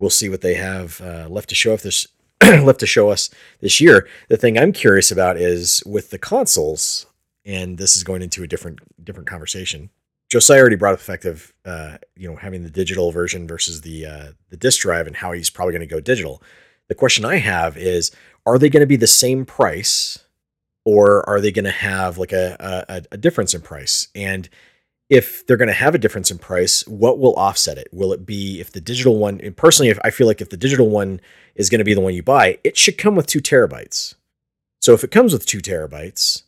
[SPEAKER 1] we'll see what they have uh, left to show if left to show us this year. The thing I'm curious about is with the consoles, and this is going into a different different conversation. Josiah already brought up the fact of uh, you know having the digital version versus the uh, the disc drive and how he's probably going to go digital. The question I have is, are they going to be the same price, or are they going to have like a, a a difference in price? And if they're going to have a difference in price, what will offset it? Will it be if the digital one? And personally, if I feel like if the digital one is going to be the one you buy, it should come with two terabytes. So if it comes with two terabytes,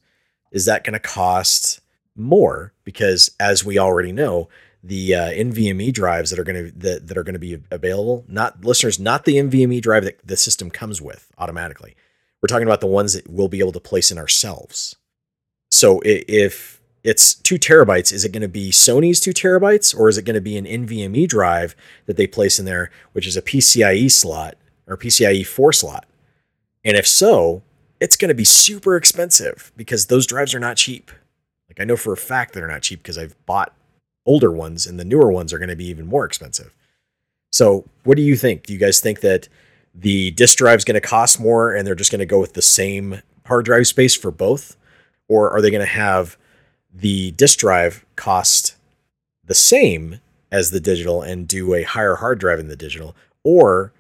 [SPEAKER 1] is that going to cost more? Because as we already know, the uh, NVMe drives that are going to that, that are going to be available, not listeners, not the NVMe drive that the system comes with automatically. We're talking about the ones that we'll be able to place in ourselves. So if it's two terabytes, is it going to be Sony's two terabytes, or is it going to be an NVMe drive that they place in there, which is a PCIe slot or PCIe four slot? And if so, it's going to be super expensive because those drives are not cheap. I know for a fact that they're not cheap because I've bought older ones, and the newer ones are going to be even more expensive. So, what do you think? Do you guys think that the disk drive is going to cost more, and they're just going to go with the same hard drive space for both, or are they going to have the disk drive cost the same as the digital and do a higher hard drive in the digital, or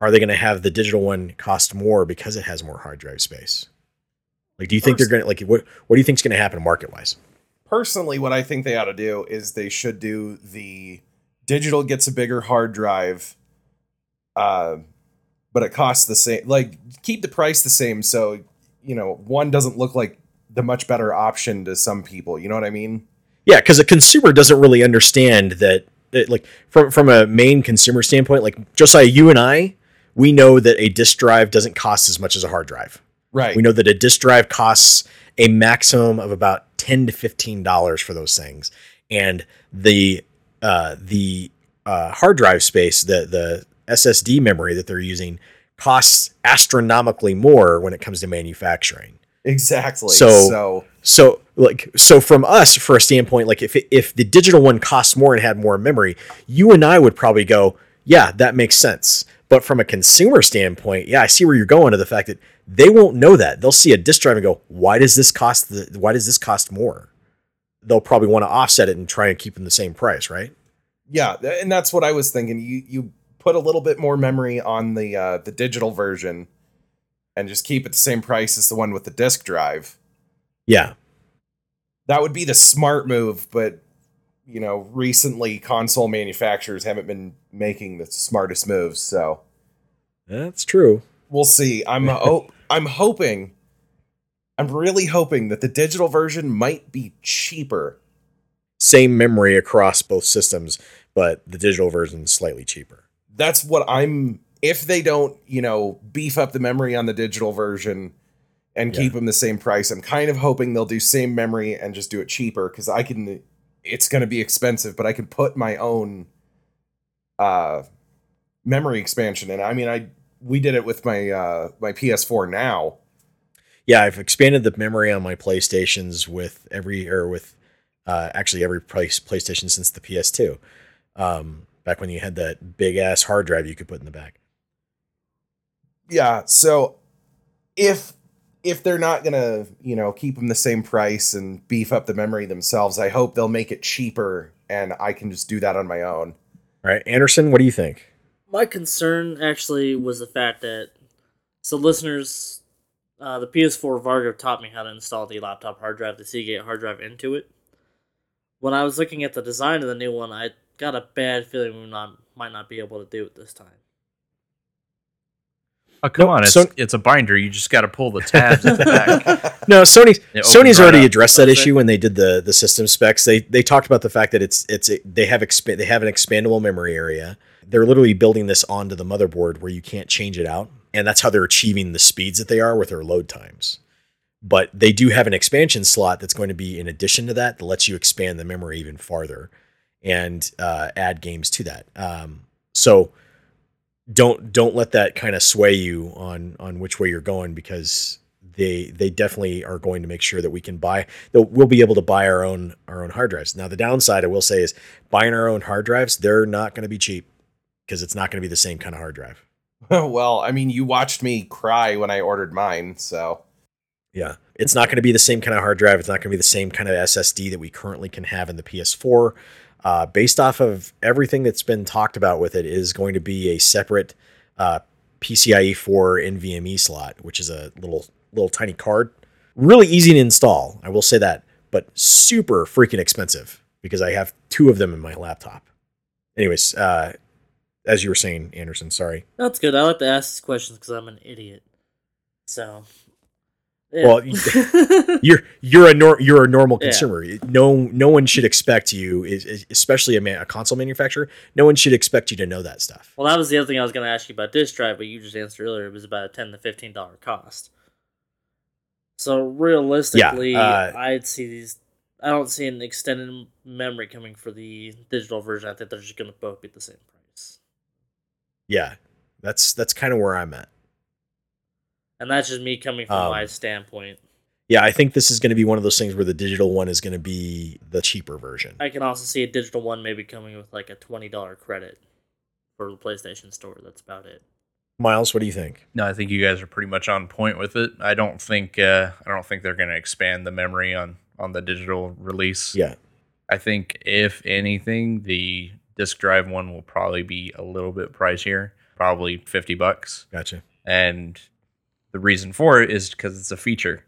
[SPEAKER 1] are they going to have the digital one cost more because it has more hard drive space? Like, do you think they're gonna like what? What do you think's gonna happen market wise?
[SPEAKER 3] Personally, what I think they ought to do is they should do the digital gets a bigger hard drive, uh, but it costs the same. Like keep the price the same, so you know one doesn't look like the much better option to some people. You know what I mean?
[SPEAKER 1] Yeah, because a consumer doesn't really understand that, that. Like from from a main consumer standpoint, like Josiah, you and I, we know that a disk drive doesn't cost as much as a hard drive.
[SPEAKER 3] Right.
[SPEAKER 1] We know that a disk drive costs a maximum of about ten to fifteen dollars for those things, and the uh, the uh, hard drive space, the the SSD memory that they're using, costs astronomically more when it comes to manufacturing.
[SPEAKER 3] Exactly.
[SPEAKER 1] So-
[SPEAKER 3] so
[SPEAKER 1] So like so from us for a standpoint, like if if the digital one costs more and had more memory, you and I would probably go, yeah, that makes sense. But from a consumer standpoint, yeah, I see where you're going to the fact that they won't know that. They'll see a disk drive and go, why does this cost the why does this cost more? They'll probably want to offset it and try and keep them the same price, right?
[SPEAKER 3] yeah, and that's what I was thinking. You you put a little bit more memory on the uh, the digital version, and just keep it the same price as the one with the disk drive.
[SPEAKER 1] Yeah.
[SPEAKER 3] That would be the smart move, but you know, recently console manufacturers haven't been making the smartest moves, so
[SPEAKER 1] That's true.
[SPEAKER 3] we'll see. I'm oh, I'm hoping I'm really hoping that the digital version might be cheaper.
[SPEAKER 1] Same memory across both systems, but the digital version is slightly cheaper.
[SPEAKER 3] That's what I'm if they don't, you know, beef up the memory on the digital version and
[SPEAKER 1] Yeah.
[SPEAKER 3] keep them the same price, I'm kind of hoping they'll do same memory and just do it cheaper cuz I can it's going to be expensive, but I can put my own uh memory expansion in. I mean, I we did it with my uh my PS4 now.
[SPEAKER 1] yeah, I've expanded the memory on my PlayStations with every or with uh, actually every PlayStation since the PS2. Um, back when you had that big ass hard drive you could put in the back.
[SPEAKER 3] Yeah, so if if they're not gonna, you know, keep them the same price and beef up the memory themselves, I hope they'll make it cheaper and I can just do that on my own.
[SPEAKER 1] All right, Anderson, what do you think?
[SPEAKER 5] My concern actually was the fact that so listeners, uh, the PS4 Vargo taught me how to install the laptop hard drive, the Seagate hard drive into it. When I was looking at the design of the new one, I got a bad feeling we not might not be able to do it this time.
[SPEAKER 2] Oh come
[SPEAKER 1] Nope,
[SPEAKER 2] on! It's
[SPEAKER 1] so-
[SPEAKER 2] it's a binder. You just got to pull the tabs at the back.
[SPEAKER 1] No, Sony Sony's
[SPEAKER 2] right
[SPEAKER 1] already
[SPEAKER 2] up.
[SPEAKER 1] addressed that
[SPEAKER 5] That's it.
[SPEAKER 1] issue when they did the the system specs. They they talked about the fact that it's it's they have expa- they have an expandable memory area. They're literally building this onto the motherboard where you can't change it out, and that's how they're achieving the speeds that they are with their load times. But they do have an expansion slot that's going to be in addition to that that lets you expand the memory even farther and uh, add games to that. Um, so don't don't let that kind of sway you on on which way you're going because they they definitely are going to make sure that we can buy that we'll be able to buy our own our own hard drives. Now the downside I will say is buying our own hard drives, they're not going to be cheap because it's not going to be the same kind of hard drive.
[SPEAKER 3] well, I mean, you watched me cry when I ordered mine, so
[SPEAKER 1] Yeah. It's not going to be the same kind of hard drive. It's not going to be the same kind of SSD that we currently can have in the PS4. Uh, based off of everything that's been talked about with it, is going to be a separate uh, PCIe 4 NVMe slot, which is a little little tiny card. Really easy to install, I will say that, but super freaking expensive because I have two of them in my laptop. Anyways, uh, as you were saying, Anderson, sorry.
[SPEAKER 5] That's good. I like to ask these questions because I'm an idiot. So, yeah.
[SPEAKER 1] Well, you're you're a nor- you're a normal
[SPEAKER 5] Yeah.
[SPEAKER 1] consumer. No no one should expect you, especially a, man, a console manufacturer. No one should expect you to know that stuff.
[SPEAKER 5] well, that was the other thing I was going to ask you about disk drive, but you just answered earlier. It was about a ten to fifteen dollar cost. So realistically,
[SPEAKER 1] uh,
[SPEAKER 5] I'd see these. I don't see an extended memory coming for the digital version. I think they're just going to both be the same price,
[SPEAKER 1] Yeah, that's that's kind of where I'm at.
[SPEAKER 5] and that's just me coming from
[SPEAKER 1] Um,
[SPEAKER 5] my standpoint.
[SPEAKER 1] Yeah, I think this is going to be one of those things where the digital one is going to be the cheaper version.
[SPEAKER 5] I can also see a digital one maybe coming with like a twenty dollar credit for the PlayStation Store. That's about it.
[SPEAKER 1] Miles, what do you think?
[SPEAKER 2] No, I think you guys are pretty much on point with it. I don't think uh, I don't think they're going to expand the memory on on the digital release.
[SPEAKER 1] Yeah,
[SPEAKER 2] I think if anything, the disk drive one will probably be a little bit pricier, probably fifty bucks.
[SPEAKER 1] gotcha.
[SPEAKER 2] And the reason for it is because it's a feature.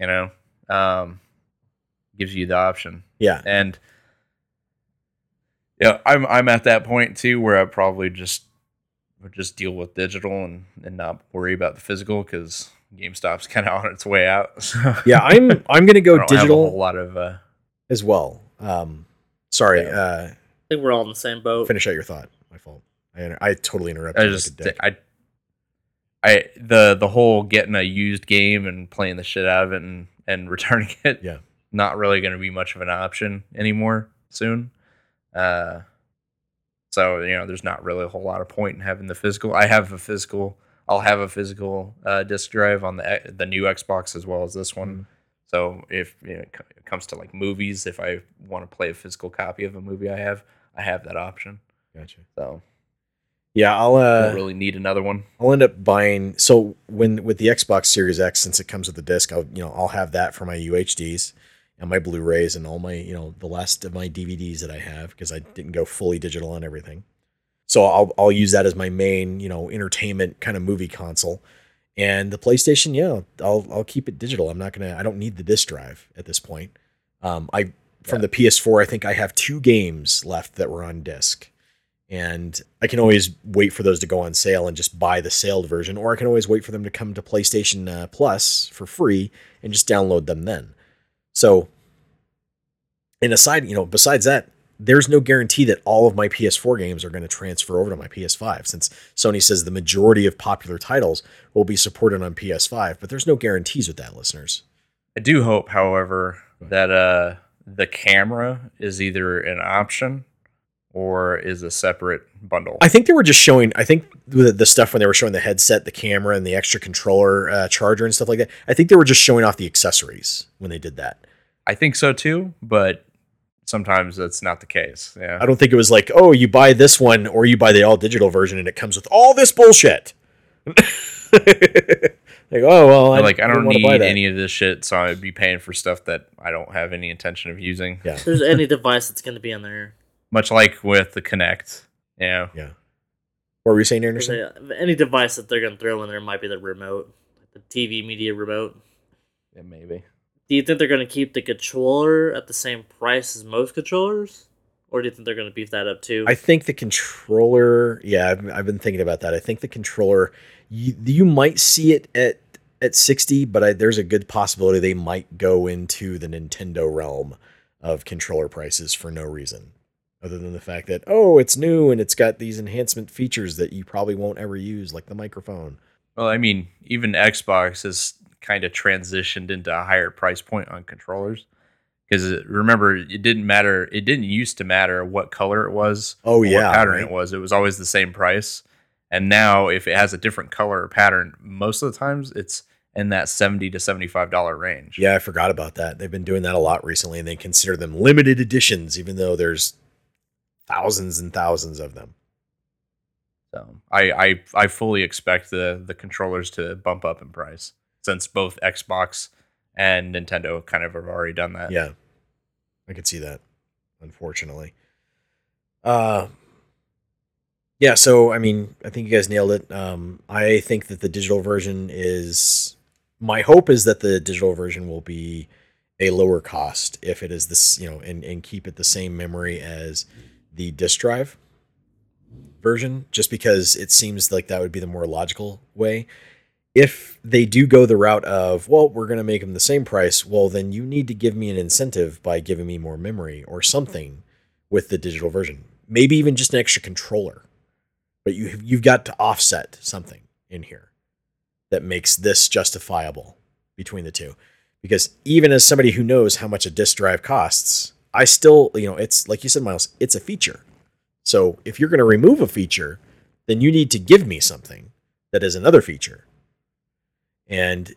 [SPEAKER 2] You know, um, gives you the option,
[SPEAKER 1] Yeah.
[SPEAKER 2] and yeah, I'm I'm at that point too where I probably just would just deal with digital and and not worry about the physical because GameStop's kind of on its way out. So
[SPEAKER 1] Yeah, I'm I'm gonna go
[SPEAKER 2] don't have a lot of. Uh,
[SPEAKER 1] as well. Um, sorry,
[SPEAKER 2] Yeah.
[SPEAKER 1] uh,
[SPEAKER 5] I think we're all in the same boat.
[SPEAKER 1] finish out your thought. My fault. I, inter- I totally interrupted.
[SPEAKER 2] I
[SPEAKER 1] you like
[SPEAKER 2] just
[SPEAKER 1] a.
[SPEAKER 2] I I the the whole getting a used game and playing the shit out of it and and returning it.
[SPEAKER 1] Yeah.
[SPEAKER 2] Not really going to be much of an option anymore soon. Uh so you know, there's not really a whole lot of point in having the physical. I have a physical. I'll have a physical uh, disc drive on the the new Xbox as well as this one.
[SPEAKER 1] Mm-hmm.
[SPEAKER 2] So if you know, it comes to like movies, if I want to play a physical copy of a movie I have, I have that option.
[SPEAKER 1] gotcha.
[SPEAKER 2] So
[SPEAKER 1] Yeah, I'll uh,
[SPEAKER 2] don't really need another one.
[SPEAKER 1] I'll end up buying. So when with the Xbox Series X, since it comes with the disc, I'll you know I'll have that for my UHDs and my Blu-rays and all my you know the last of my DVDs that I have because I didn't go fully digital on everything. So I'll I'll use that as my main you know entertainment kind of movie console. And the PlayStation, yeah, I'll I'll keep it digital. I'm not gonna. I don't need the disc drive at this point. Um, I from the PS4, I think I have two games left that were on disc and I can always wait for those to go on sale and just buy the sailed version, or I can always wait for them to come to PlayStation uh, Plus for free and just download them then. So, and aside, you know, besides that, there's no guarantee that all of my PS4 games are going to transfer over to my PS5, since Sony says the majority of popular titles will be supported on PS5, but there's no guarantees with that, listeners.
[SPEAKER 2] I do hope, however, that uh, the camera is either an option or is a separate bundle.
[SPEAKER 1] I think they were just showing. I think the, the stuff when they were showing the headset, the camera, and the extra controller uh, charger and stuff like that. I think they were just showing off the accessories when they did that.
[SPEAKER 2] I think so too, but sometimes that's not the case. Yeah.
[SPEAKER 1] I don't think it was like, oh, you buy this one or you buy the all digital version and it comes with all this bullshit. like, oh well, I,
[SPEAKER 2] like I don't
[SPEAKER 1] wanna buy
[SPEAKER 2] need any of this shit, so I'd be paying for stuff that I don't have any intention of using.
[SPEAKER 1] Yeah.
[SPEAKER 5] If there's any device that's going to be on there.
[SPEAKER 2] Much like with the Kinect. Yeah.
[SPEAKER 1] Yeah. What were you saying, Anderson?
[SPEAKER 5] Any device that they're going to throw in there might be the remote, the TV media remote.
[SPEAKER 2] Yeah, maybe.
[SPEAKER 5] Do you think they're going to keep the controller at the same price as most controllers? Or do you think they're going to beef that up too?
[SPEAKER 1] I think the controller. Yeah, I've, I've been thinking about that. I think the controller. You, you might see it at at sixty, but I, there's a good possibility they might go into the Nintendo realm of controller prices for no reason, other than the fact that oh, it's new and it's got these enhancement features that you probably won't ever use, like the microphone.
[SPEAKER 2] Well, I mean, even Xbox has kind of transitioned into a higher price point on controllers. Because remember, it didn't matter. It didn't used to matter what color it was.
[SPEAKER 1] Oh
[SPEAKER 2] or
[SPEAKER 1] yeah,
[SPEAKER 2] what pattern
[SPEAKER 1] right?
[SPEAKER 2] it was. It was always the same price. And now, if it has a different color or pattern, most of the times it's in that seventy to seventy-five dollar range.
[SPEAKER 1] Yeah, I forgot about that. They've been doing that a lot recently, and they consider them limited editions, even though there's thousands and thousands of them.
[SPEAKER 2] So I, I I fully expect the the controllers to bump up in price since both Xbox and Nintendo kind of have already done that.
[SPEAKER 1] Yeah, I could see that. Unfortunately, uh, yeah. So I mean, I think you guys nailed it. Um, I think that the digital version is. My hope is that the digital version will be a lower cost if it is this, you know, and and keep it the same memory as the disk drive version, just because it seems like that would be the more logical way if they do go the route of, well, we're going to make them the same price, well, then you need to give me an incentive by giving me more memory or something with the digital version. Maybe even just an extra controller. But you you've got to offset something in here that makes this justifiable between the two. Because even as somebody who knows how much a disk drive costs, I still, you know, it's like you said, Miles, it's a feature. So if you're going to remove a feature, then you need to give me something that is another feature. And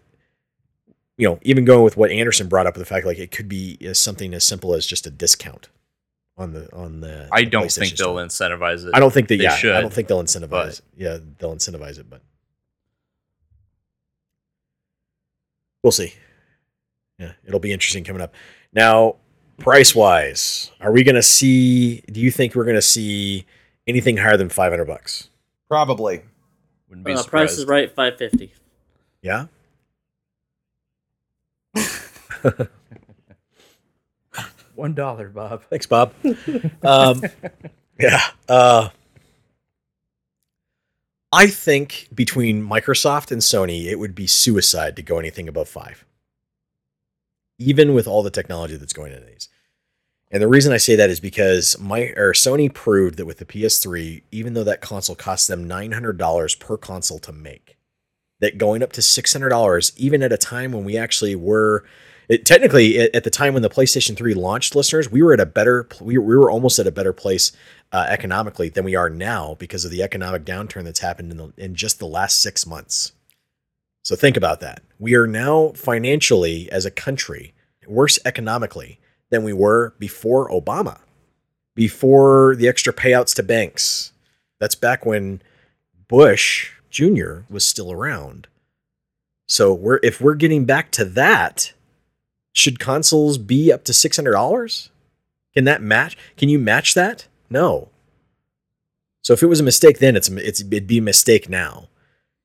[SPEAKER 1] you know, even going with what Anderson brought up, the fact like it could be something as simple as just a discount on the on the.
[SPEAKER 2] I
[SPEAKER 1] the
[SPEAKER 2] don't think they'll
[SPEAKER 1] Store.
[SPEAKER 2] incentivize it.
[SPEAKER 1] I don't think that.
[SPEAKER 2] they
[SPEAKER 1] yeah, I don't think they'll incentivize.
[SPEAKER 2] but-
[SPEAKER 1] yeah, they'll incentivize it, but we'll see. Yeah, it'll be interesting coming up. Now, price wise, are we going to see? Do you think we're going to see anything higher than five hundred bucks?
[SPEAKER 3] Probably.
[SPEAKER 2] Wouldn't be
[SPEAKER 5] uh,
[SPEAKER 2] surprised.
[SPEAKER 5] price is right, five fifty.
[SPEAKER 1] Yeah.
[SPEAKER 2] One dollar, Bob.
[SPEAKER 1] Thanks, Bob. um, yeah. Uh, I think between Microsoft and Sony, it would be suicide to go anything above five, even with all the technology that's going into these. And the reason I say that is because my or Sony proved that with the PS3, even though that console cost them nine hundred dollars per console to make, that going up to six hundred dollars, even at a time when we actually were it, technically at, the time when the PlayStation 3 launched, listeners, we were at a better we, we were almost at a better place uh, economically than we are now because of the economic downturn that's happened in the, in just the last six months. So think about that. We are now financially as a country worse economically than we were before Obama, before the extra payouts to banks. That's back when Bush Jr. was still around. So we're if we're getting back to that, should consoles be up to six hundred dollars? Can that match? Can you match that? No. So if it was a mistake then, it's it's it'd be a mistake now.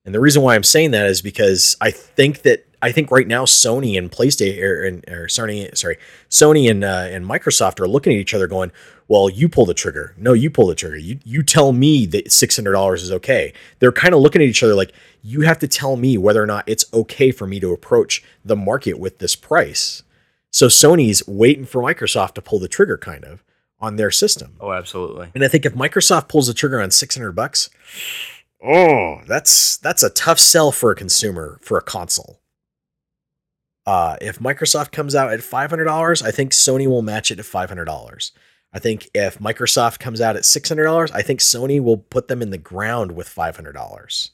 [SPEAKER 1] And the reason why I'm saying that is because I think that I think right now Sony and PlayStation or, or Sony, sorry, Sony and uh, and Microsoft are looking at each other, going, "Well, you pull the trigger. No, you pull the trigger. You you tell me that six hundred dollars is okay." They're kind of looking at each other like, "You have to tell me whether or not it's okay for me to approach the market with this price." So Sony's waiting for Microsoft to pull the trigger, kind of on their system.
[SPEAKER 2] Oh, absolutely.
[SPEAKER 1] And I think if Microsoft pulls the trigger on six hundred bucks, oh, that's that's a tough sell for a consumer for a console. Uh, if Microsoft comes out at five hundred dollars, I think Sony will match it at five hundred dollars. I think if Microsoft comes out at six hundred dollars, I think Sony will put them in the ground with five hundred dollars.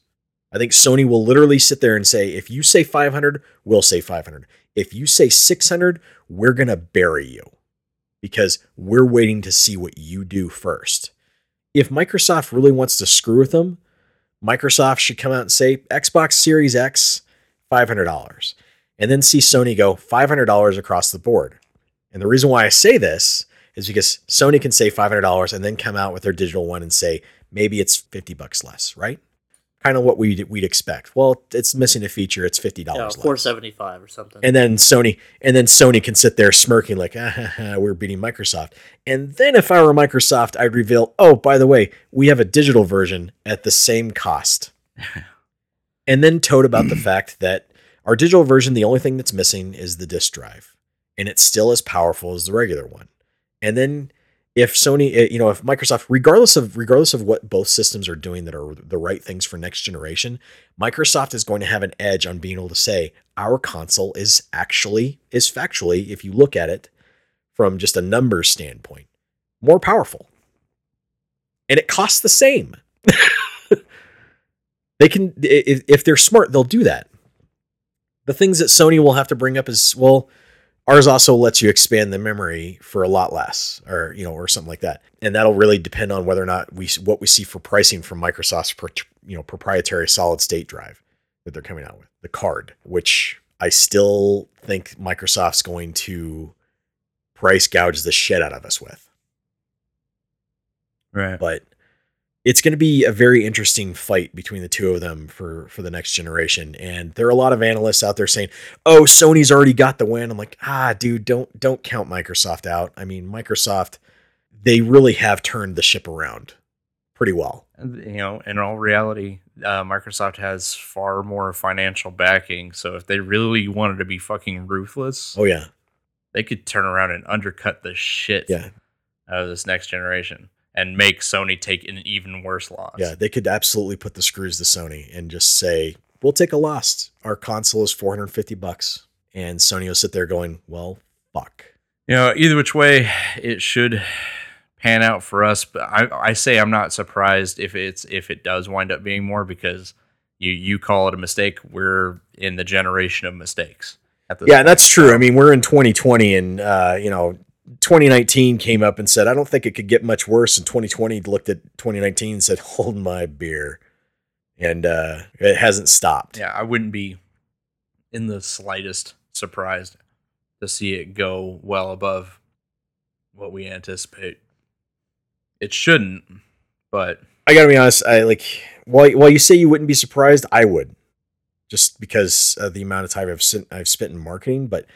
[SPEAKER 1] I think Sony will literally sit there and say, if you say five hundred, we'll say five hundred. If you say six hundred, we're gonna bury you because we're waiting to see what you do first. If Microsoft really wants to screw with them, Microsoft should come out and say Xbox Series X, five hundred dollars and then see Sony go $500 across the board. And the reason why I say this is because Sony can say $500 and then come out with their digital one and say maybe it's 50 bucks less, right? Kind of what we'd, we'd expect. Well, it's missing a feature. It's $50
[SPEAKER 5] Yeah,
[SPEAKER 1] less.
[SPEAKER 5] four seventy five or something.
[SPEAKER 1] And then Sony, and then Sony can sit there smirking like, ah, ha, ha, we're beating Microsoft. And then if I were Microsoft, I'd reveal, oh, by the way, we have a digital version at the same cost. and then toad about the fact that our digital version, the only thing that's missing is the disk drive, and it's still as powerful as the regular one. And then if Sony, eh, you know, if Microsoft, regardless of regardless of what both systems are doing that are the right things for next generation, Microsoft is going to have an edge on being able to say our console is actually is factually, if you look at it from just a numbers standpoint, more powerful, and it costs the same. they can, if if they're smart, they'll do that the things that Sony will have to bring up is well, ours also lets you expand the memory for a lot less, or you know, or something like that, and that'll really depend on whether or not we what we see for pricing from Microsoft's you know proprietary solid state drive that they're coming out with, the card, which I still think Microsoft's going to price gouge the shit out of us with.
[SPEAKER 2] Right.
[SPEAKER 1] But it's going to be a very interesting fight between the two of them for for the next generation. And there are a lot of analysts out there saying oh sony's already got the win. I'm like ah dude don't don't count microsoft out. I mean microsoft they really have turned the ship around pretty well.
[SPEAKER 2] You know, in all reality, uh, Microsoft has far more financial backing. So if they really wanted to be fucking ruthless,
[SPEAKER 1] oh yeah.
[SPEAKER 2] they could turn around and undercut the shit
[SPEAKER 1] yeah.
[SPEAKER 2] out of this next generation and make Sony take an even worse loss.
[SPEAKER 1] yeah they could absolutely put the screws to sony and just say we'll take a loss our console is 450 bucks and sony will sit there going well fuck
[SPEAKER 2] You know, either which way, it should pan out for us. But I, I say I'm not surprised if it's if it does wind up being more because you you call it a mistake. We're in the generation of mistakes. At
[SPEAKER 1] Yeah,
[SPEAKER 2] point.
[SPEAKER 1] that's true. I mean, we're in 2020, and uh, you know, 2019 came up and said, "I don't think it could get much worse." And 2020 looked at 2019 and said, "Hold my beer," and uh, it hasn't stopped.
[SPEAKER 2] yeah, I wouldn't be in the slightest surprised to see it go well above what we anticipate. It shouldn't, but
[SPEAKER 1] I gotta be honest. I like while while you say you wouldn't be surprised, I would, just because of the amount of time I've spent I've spent in marketing. But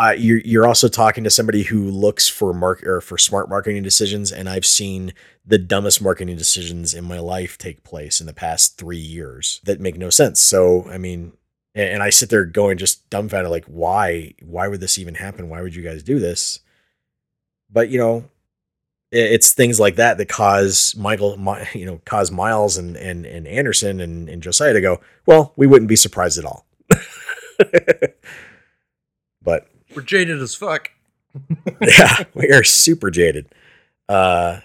[SPEAKER 1] uh, you're you're also talking to somebody who looks for mark or for smart marketing decisions, and I've seen the dumbest marketing decisions in my life take place in the past three years that make no sense. So, I mean, and, I sit there going just dumbfounded, like, why? Why would this even happen? Why would you guys do this? But you know, it- it's things like that that cause Michael, Mi- you know, cause Miles and and and Anderson and, and Josiah to go. Well, we wouldn't be surprised at all. but
[SPEAKER 2] We're jaded as fuck.
[SPEAKER 1] yeah, we are super jaded. Uh,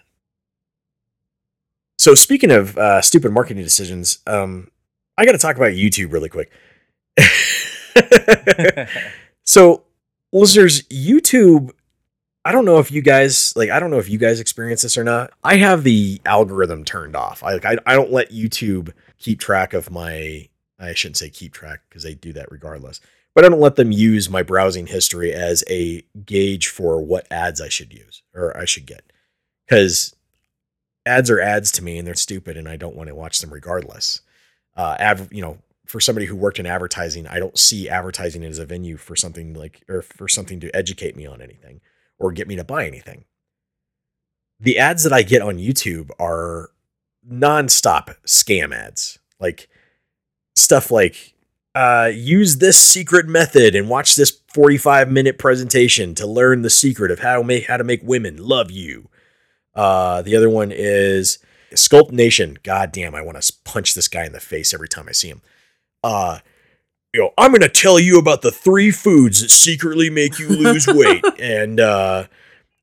[SPEAKER 1] so speaking of uh, stupid marketing decisions, um, I got to talk about YouTube really quick. so, listeners, YouTube. I don't know if you guys like. I don't know if you guys experience this or not. I have the algorithm turned off. I like. I, I don't let YouTube keep track of my. I shouldn't say keep track because they do that regardless but I don't let them use my browsing history as a gauge for what ads I should use or I should get. Because ads are ads to me and they're stupid and I don't want to watch them regardless. Uh, av- you know, for somebody who worked in advertising, I don't see advertising as a venue for something like, or for something to educate me on anything or get me to buy anything. The ads that I get on YouTube are nonstop scam ads. Like stuff like, uh, use this secret method and watch this 45 minute presentation to learn the secret of how to make how to make women love you. Uh, the other one is Sculpt Nation. God damn, I want to punch this guy in the face every time I see him. Uh, you know, I'm gonna tell you about the three foods that secretly make you lose weight, and uh,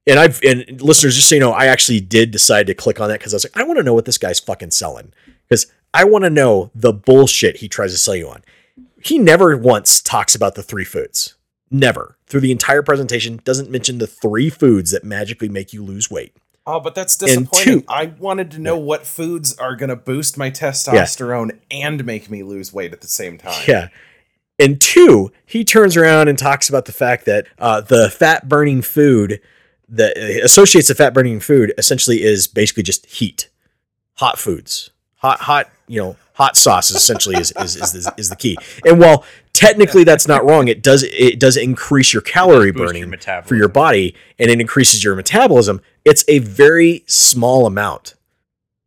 [SPEAKER 1] and I've and listeners, just so you know, I actually did decide to click on that because I was like, I want to know what this guy's fucking selling because I want to know the bullshit he tries to sell you on he never once talks about the three foods. Never. Through the entire presentation, doesn't mention the three foods that magically make you lose weight.
[SPEAKER 3] Oh, but that's disappointing.
[SPEAKER 1] two-
[SPEAKER 3] I wanted to know what foods are going to boost my testosterone and make me lose weight at the same time.
[SPEAKER 1] Yeah. And two, he turns around and talks about the fact that uh, the fat burning food that uh, associates the fat burning food essentially is basically just heat, hot foods, hot, hot, you know, hot sauce is essentially is, is, is, is, is the key. And while technically that's not wrong, it does, it does increase your calorie
[SPEAKER 2] Boost your
[SPEAKER 1] burning for your body and it increases your metabolism. It's a very small amount.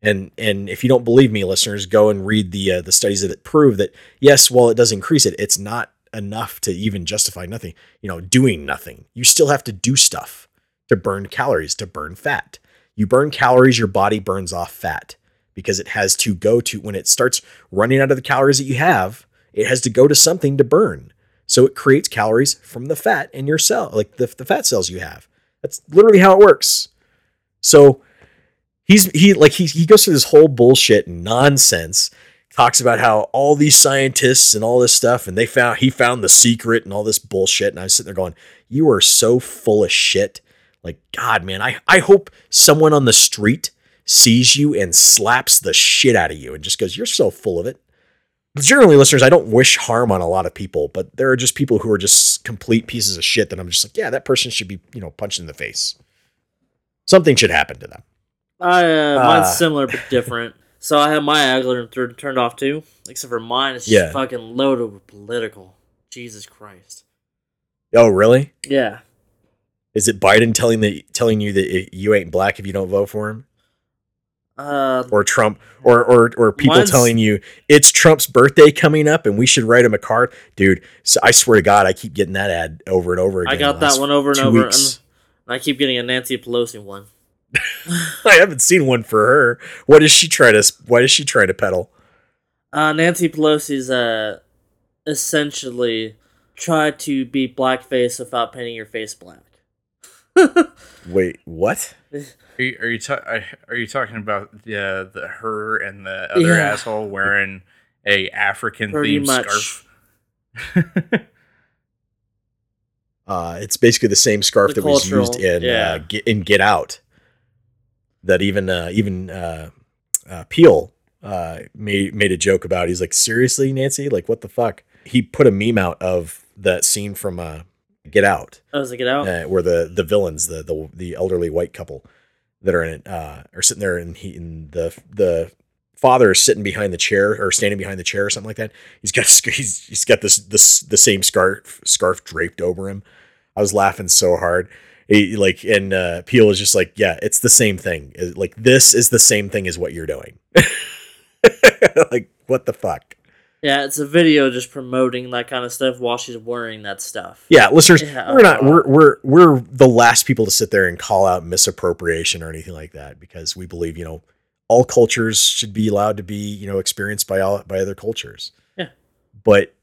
[SPEAKER 1] And and if you don't believe me, listeners, go and read the uh, the studies that prove that yes, while it does increase it, it's not enough to even justify nothing. You know, doing nothing. You still have to do stuff to burn calories, to burn fat. You burn calories, your body burns off fat because it has to go to when it starts running out of the calories that you have, it has to go to something to burn. So it creates calories from the fat in your cell, like the, the fat cells you have. That's literally how it works. So he's he like he he goes through this whole bullshit nonsense talks about how all these scientists and all this stuff and they found he found the secret and all this bullshit and I was sitting there going you are so full of shit like god man I I hope someone on the street sees you and slaps the shit out of you and just goes you're so full of it generally listeners I don't wish harm on a lot of people but there are just people who are just complete pieces of shit that I'm just like yeah that person should be you know punched in the face something should happen to them
[SPEAKER 5] uh, mine's
[SPEAKER 1] Uh.
[SPEAKER 5] similar but different. So I have my algorithm tur- turned off too, except for mine. It's just
[SPEAKER 1] Yeah.
[SPEAKER 5] fucking loaded with political. Jesus Christ.
[SPEAKER 1] oh really
[SPEAKER 5] Yeah.
[SPEAKER 1] Is it Biden telling the telling you that you ain't black if you don't vote for him,
[SPEAKER 5] Uh,
[SPEAKER 1] or Trump, or or or people
[SPEAKER 5] Mine's-
[SPEAKER 1] telling you it's Trump's birthday coming up and we should write him a card, dude? So I swear to God, I keep getting that ad over and over again.
[SPEAKER 5] I got that one over and over, and I keep getting a Nancy Pelosi one.
[SPEAKER 1] I haven't seen one for her. What does she try to? Why does she try to peddle?
[SPEAKER 5] Uh, Nancy Pelosi's uh, essentially try to be blackface without painting your face black.
[SPEAKER 1] Wait, what?
[SPEAKER 2] Are you are you, ta- are- are you talking about the the her and the other
[SPEAKER 5] Yeah.
[SPEAKER 2] asshole wearing a African
[SPEAKER 5] Pretty
[SPEAKER 2] themed scarf?
[SPEAKER 1] Uh, it's basically the same scarf
[SPEAKER 5] The
[SPEAKER 1] that was used in
[SPEAKER 5] yeah.
[SPEAKER 1] uh, get, in Get Out. That even uh, even uh, uh, Peele uh, made made a joke about. He's like, seriously, Nancy, like what the fuck? He put a meme out of that scene from uh, Get Out,
[SPEAKER 5] I was like, get out.
[SPEAKER 1] uh, where the the villains, the the the elderly white couple that are in it, uh, are sitting there, and he and the the father is sitting behind the chair or standing behind the chair or something like that. He's got he's he's got this this the same scarf scarf draped over him. I was laughing so hard. He, like and uh Peele was just like, yeah, it's the same thing. Like this is the same thing as what you're doing. like what the fuck?
[SPEAKER 5] Yeah, it's a video just promoting that kind of stuff while she's wearing that stuff.
[SPEAKER 1] Yeah, listeners,
[SPEAKER 5] Yeah,
[SPEAKER 1] we're not we're we're we're the last people to sit there and call out misappropriation or anything like that because we believe, you know, all cultures should be allowed to be, you know, experienced by all by other cultures.
[SPEAKER 5] Yeah.
[SPEAKER 1] But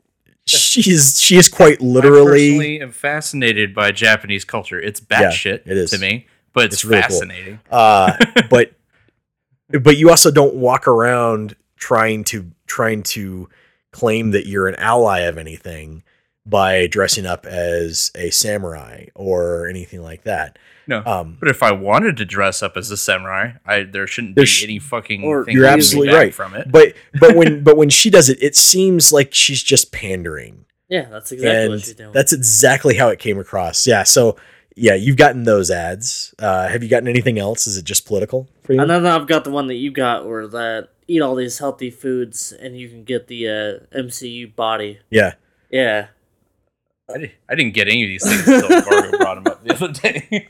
[SPEAKER 1] she is she is quite literally
[SPEAKER 2] I
[SPEAKER 1] literally
[SPEAKER 2] personally am fascinated by Japanese culture. It's
[SPEAKER 1] Yeah,
[SPEAKER 2] batshit
[SPEAKER 1] it is.
[SPEAKER 2] to me, but it's,
[SPEAKER 1] It's really cool.
[SPEAKER 2] fascinating.
[SPEAKER 1] uh but but you also don't walk around trying to trying to claim that you're an ally of anything by dressing up as a samurai or anything like that.
[SPEAKER 2] No.
[SPEAKER 1] Um
[SPEAKER 2] But if I wanted to dress up as a samurai, I there shouldn't
[SPEAKER 1] There
[SPEAKER 2] be
[SPEAKER 1] sh-
[SPEAKER 2] any fucking.
[SPEAKER 5] Or-
[SPEAKER 2] thing
[SPEAKER 1] You're
[SPEAKER 2] holding me
[SPEAKER 1] absolutely
[SPEAKER 2] back
[SPEAKER 1] right.
[SPEAKER 2] from it.
[SPEAKER 1] but but when but when she does it, it seems like she's just pandering.
[SPEAKER 5] Yeah, that's exactly what she's doing.
[SPEAKER 1] that's exactly how it came across. Yeah. So yeah, you've gotten those ads. Uh, have you gotten anything else? Is it just political for you?
[SPEAKER 5] And then I've got the one that you got where that eat all these healthy foods and you can get the uh, MCU body.
[SPEAKER 1] Yeah.
[SPEAKER 5] Yeah.
[SPEAKER 2] I, di- I didn't get any of these things until Fargo brought them up the other day.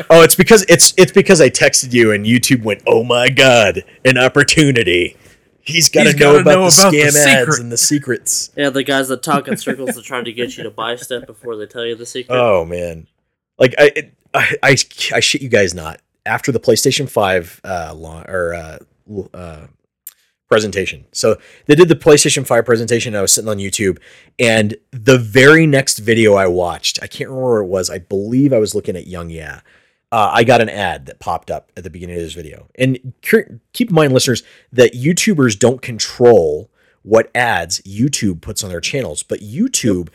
[SPEAKER 1] Oh, it's because it's it's because I texted you and YouTube went, "Oh my god, an opportunity." He's got to
[SPEAKER 2] He's
[SPEAKER 1] know
[SPEAKER 2] gotta
[SPEAKER 1] about
[SPEAKER 2] know
[SPEAKER 1] the
[SPEAKER 2] about the
[SPEAKER 1] scam ads
[SPEAKER 2] secret.
[SPEAKER 1] and the secrets.
[SPEAKER 5] Yeah, the guys that talk in circles to try to get you to buy stuff before they tell you the secret.
[SPEAKER 1] Oh man, like I, it, I, I, I shit you guys not. After the PlayStation Five uh, launch or uh, l- uh, presentation, so they did the PlayStation Five presentation. I was sitting on YouTube, and the very next video I watched, I can't remember where it was. I believe I was looking at YongYea. Uh, I got an ad that popped up at the beginning of this video, and keep in mind, listeners, that YouTubers don't control what ads YouTube puts on their channels, but YouTube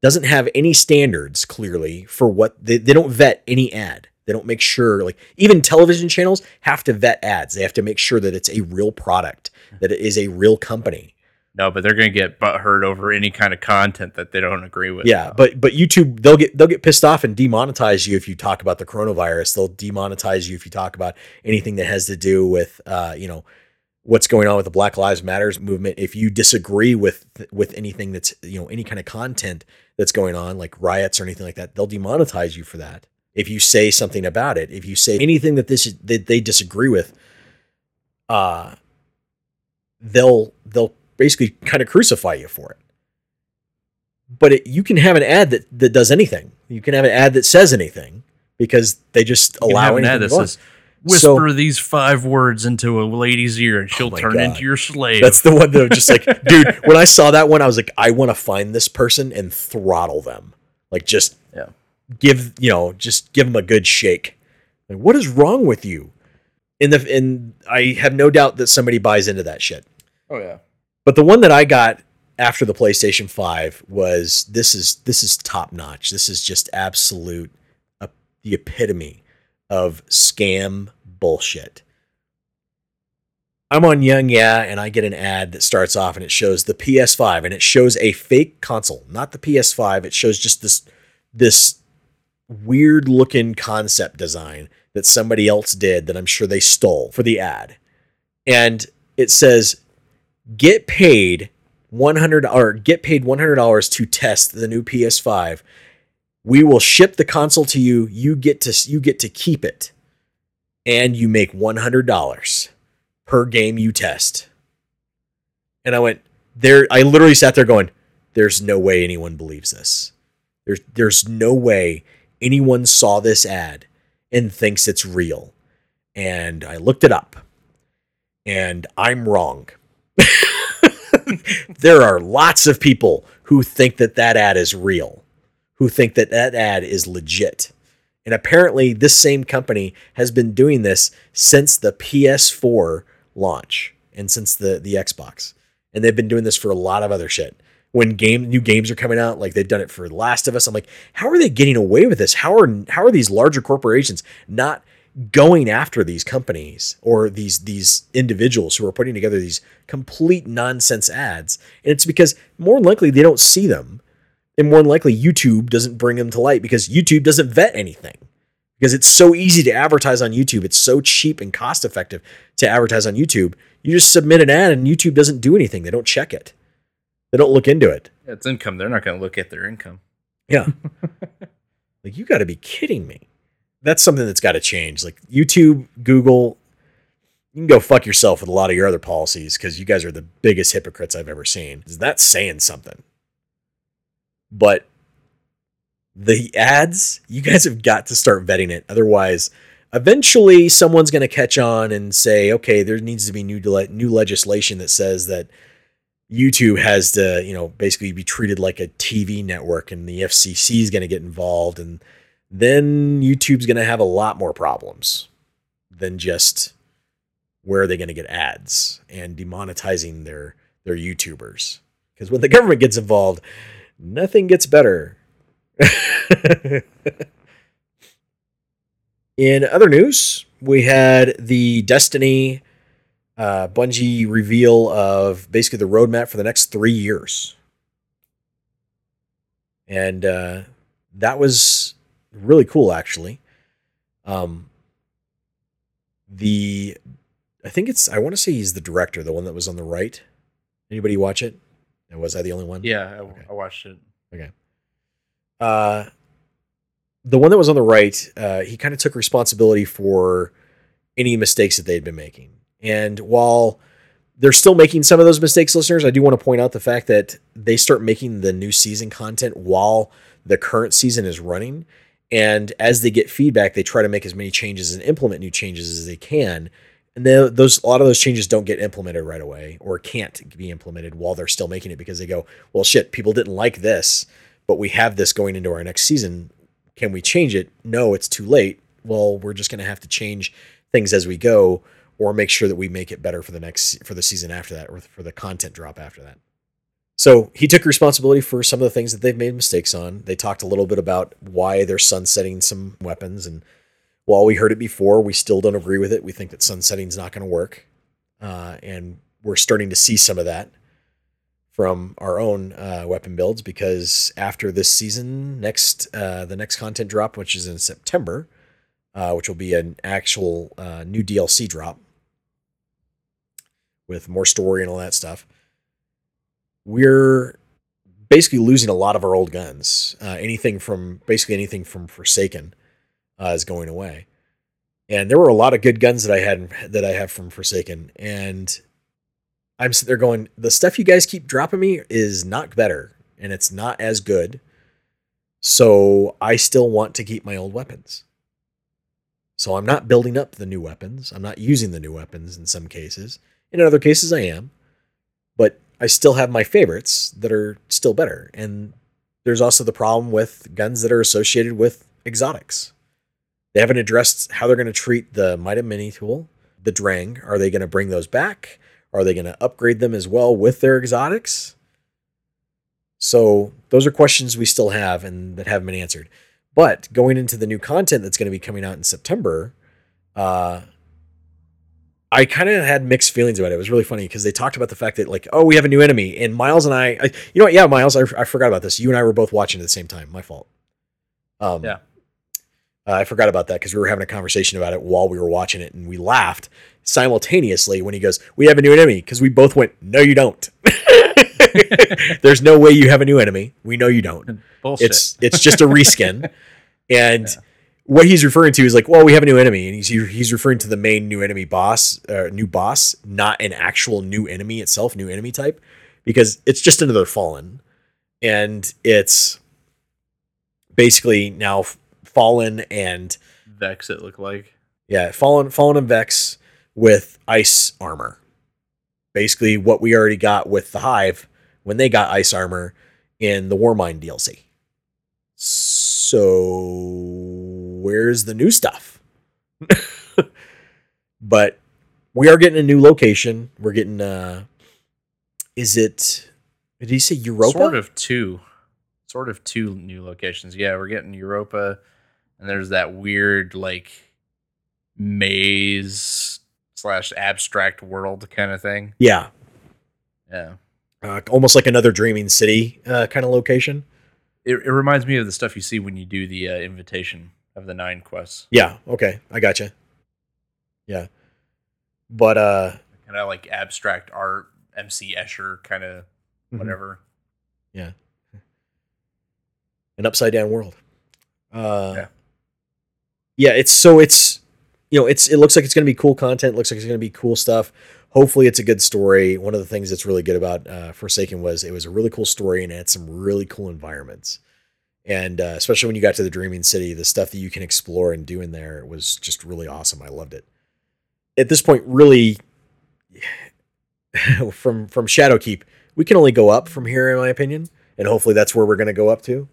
[SPEAKER 1] doesn't have any standards clearly for what they, they don't vet any ad. They don't make sure like even television channels have to vet ads. They have to make sure that it's a real product, that it is a real company.
[SPEAKER 2] no, but they're gonna get butthurt over any kind of content that they don't agree with.
[SPEAKER 1] Yeah, but but YouTube they'll get they'll get pissed off and demonetize you if you talk about the coronavirus. They'll demonetize you if you talk about anything that has to do with uh, you know, what's going on with the Black Lives Matters movement. If you disagree with with anything that's you know any kind of content that's going on, like riots or anything like that, they'll demonetize you for that. If you say something about it, if you say anything that this that they disagree with, uh, they'll they'll basically kind of crucify you for it. But it, you can have an ad that that does anything. You can have an ad that says anything because they just
[SPEAKER 2] You can
[SPEAKER 1] allow
[SPEAKER 2] have an ad that
[SPEAKER 1] to go on.
[SPEAKER 2] says, "Whisper
[SPEAKER 1] So-
[SPEAKER 2] these five words into a lady's ear, and she'll
[SPEAKER 1] my
[SPEAKER 2] turn
[SPEAKER 1] God.
[SPEAKER 2] into your slave."
[SPEAKER 1] That's the one that I'm just like, dude. When I saw that one, I was like, I want to find this person and throttle them. Like, just
[SPEAKER 2] Yeah.
[SPEAKER 1] Give you know, just give them a good shake. Like, what is wrong with you? In the and I have no doubt that somebody buys into that shit.
[SPEAKER 2] oh yeah.
[SPEAKER 1] But the one that I got after the PlayStation 5 was this is this is top notch. This is just absolute uh, the epitome of scam bullshit. I'm on YongYea and I get an ad that starts off and it shows the PS5 and it shows a fake console, not the PS5. It shows just this this weird looking concept design that somebody else did that I'm sure they stole for the ad. And it says get paid 100 or get paid $100 to test the new PS5. We will ship the console to you. You get to you get to keep it. And you make $100 per game you test. And I went there I literally sat there going there's no way anyone believes this. There's there's no way anyone saw this ad and thinks it's real. And I looked it up. And I'm wrong. there are lots of people who think that that ad is real, who think that that ad is legit. And apparently, this same company has been doing this since the PS4 launch and since the, the Xbox. And they've been doing this for a lot of other shit. When game new games are coming out, like they've done it for The Last of Us, I'm like, how are they getting away with this? How are how are these larger corporations not going after these companies or these these individuals who are putting together these complete nonsense ads? And it's because more likely they don't see them and more likely YouTube doesn't bring them to light because YouTube doesn't vet anything. Because it's so easy to advertise on YouTube. It's so cheap and cost effective to advertise on YouTube. You just submit an ad and YouTube doesn't do anything. They don't check it they don't look into it
[SPEAKER 2] It's income. They're not going to look at their income.
[SPEAKER 1] yeah Like, you got to be kidding me. That's something that's got to change. Like, YouTube, Google, you can go fuck yourself with a lot of your other policies because you guys are the biggest hypocrites I've ever seen. That's saying something. But the ads, you guys have got to start vetting it. Otherwise, eventually someone's going to catch on and say, okay, there needs to be new new legislation that says that YouTube has to, you know, basically be treated like a TV network and the FCC is going to get involved and then YouTube's going to have a lot more problems than just where are they going to get ads and demonetizing their their YouTubers. Because when the government gets involved, nothing gets better. In other news, we had the Destiny uh, Bungie reveal of basically the roadmap for the next three years. And uh, that was really cool, actually. Um, the I think it's I want to say he's the director, the one that was on the right. Anybody watch it? And was I the only one?
[SPEAKER 2] Yeah, I,
[SPEAKER 1] Okay.
[SPEAKER 2] I watched it. Okay.
[SPEAKER 1] Uh, the one that was on the right, uh, he kind of took responsibility for any mistakes that they'd been making. And while they're still making some of those mistakes, listeners, I do want to point out the fact that they start making the new season content while the current season is running. And as they get feedback, they try to make as many changes and implement new changes as they can. And then those a lot of those changes don't get implemented right away or can't be implemented while they're still making it because they go, well, shit, people didn't like this, but we have this going into our next season. Can we change it? No, it's too late. Well, we're just going to have to change things as we go or make sure that we make it better for the next for the season after that or for the content drop after that. So he took responsibility for some of the things that they've made mistakes on. They talked a little bit about why they're sunsetting some weapons, and while we heard it before, we still don't agree with it. We think that sunsetting is not going to work, uh, and we're starting to see some of that from our own uh, weapon builds because after this season, next uh, the next content drop, which is in September, uh, which will be an actual uh, new DLC drop with more story and all that stuff. We're basically losing a lot of our old guns. Uh, anything from basically anything from Forsaken uh, is going away, and there were a lot of good guns that I had that I have from Forsaken, and I'm there going, the stuff you guys keep dropping me is not better, and it's not as good. So I still want to keep my old weapons. So I'm not building up the new weapons. I'm not using the new weapons in some cases. In other cases, I am. But I still have my favorites that are still better. And there's also the problem with guns that are associated with exotics. They haven't addressed how they're going to treat the Mida Mini tool, the Drang. Are they going to bring those back? Are they going to upgrade them as well with their exotics? So those are questions we still have and that haven't been answered. But going into the new content that's going to be coming out in September, uh, I kind of had mixed feelings about it. It was really funny because they talked about the fact that like, oh, we have a new enemy, and Miles and I, I you know what? Yeah, Miles, I, I forgot about this. You and I were both watching at the same time. My fault. Um,
[SPEAKER 2] Yeah.
[SPEAKER 1] uh, I forgot about that because we were having a conversation about it while we were watching it, and we laughed simultaneously when he goes, "We have a new enemy," because we both went, "No, you don't." There's no way you have a new enemy. We know you don't.
[SPEAKER 2] Bullshit.
[SPEAKER 1] It's it's just a reskin, and
[SPEAKER 2] Yeah.
[SPEAKER 1] What he's referring to is like, well, we have a new enemy, and he's he's referring to the main new enemy boss, uh, new boss, not an actual new enemy itself, new enemy type, because it's just another fallen, and it's basically now fallen and
[SPEAKER 2] Vex. It looked like.
[SPEAKER 1] yeah, fallen fallen and vex with ice armor. Basically, what we already got with the hive when they got ice armor in the Warmind DLC. So where's the new stuff? but we are getting a new location. We're getting uh is it did he say Europa?
[SPEAKER 2] Sort of two. Sort of two new locations. Yeah, we're getting Europa, and there's that weird like maze slash abstract world kind of thing.
[SPEAKER 1] Yeah.
[SPEAKER 2] Yeah.
[SPEAKER 1] Uh, almost like another dreaming city uh, kind of location.
[SPEAKER 2] It, it reminds me of the stuff you see when you do the uh, invitation of the nine quests.
[SPEAKER 1] Yeah, okay. I gotcha. Yeah. But uh
[SPEAKER 2] Kind of like abstract art, MC Escher kind of
[SPEAKER 1] Mhm.
[SPEAKER 2] whatever. Yeah.
[SPEAKER 1] An upside down world. Uh,
[SPEAKER 2] Yeah.
[SPEAKER 1] yeah. it's so it's you know it's it looks like it's going to be cool content. Looks like it's going to be cool stuff. Hopefully, it's a good story. One of the things that's really good about uh, Forsaken was it was a really cool story and it had some really cool environments. And uh, especially when you got to the Dreaming City, the stuff that you can explore and do in there was just really awesome. I loved it. At this point, really, from from Shadowkeep, we can only go up from here, in my opinion, and hopefully that's where we're going to go up to.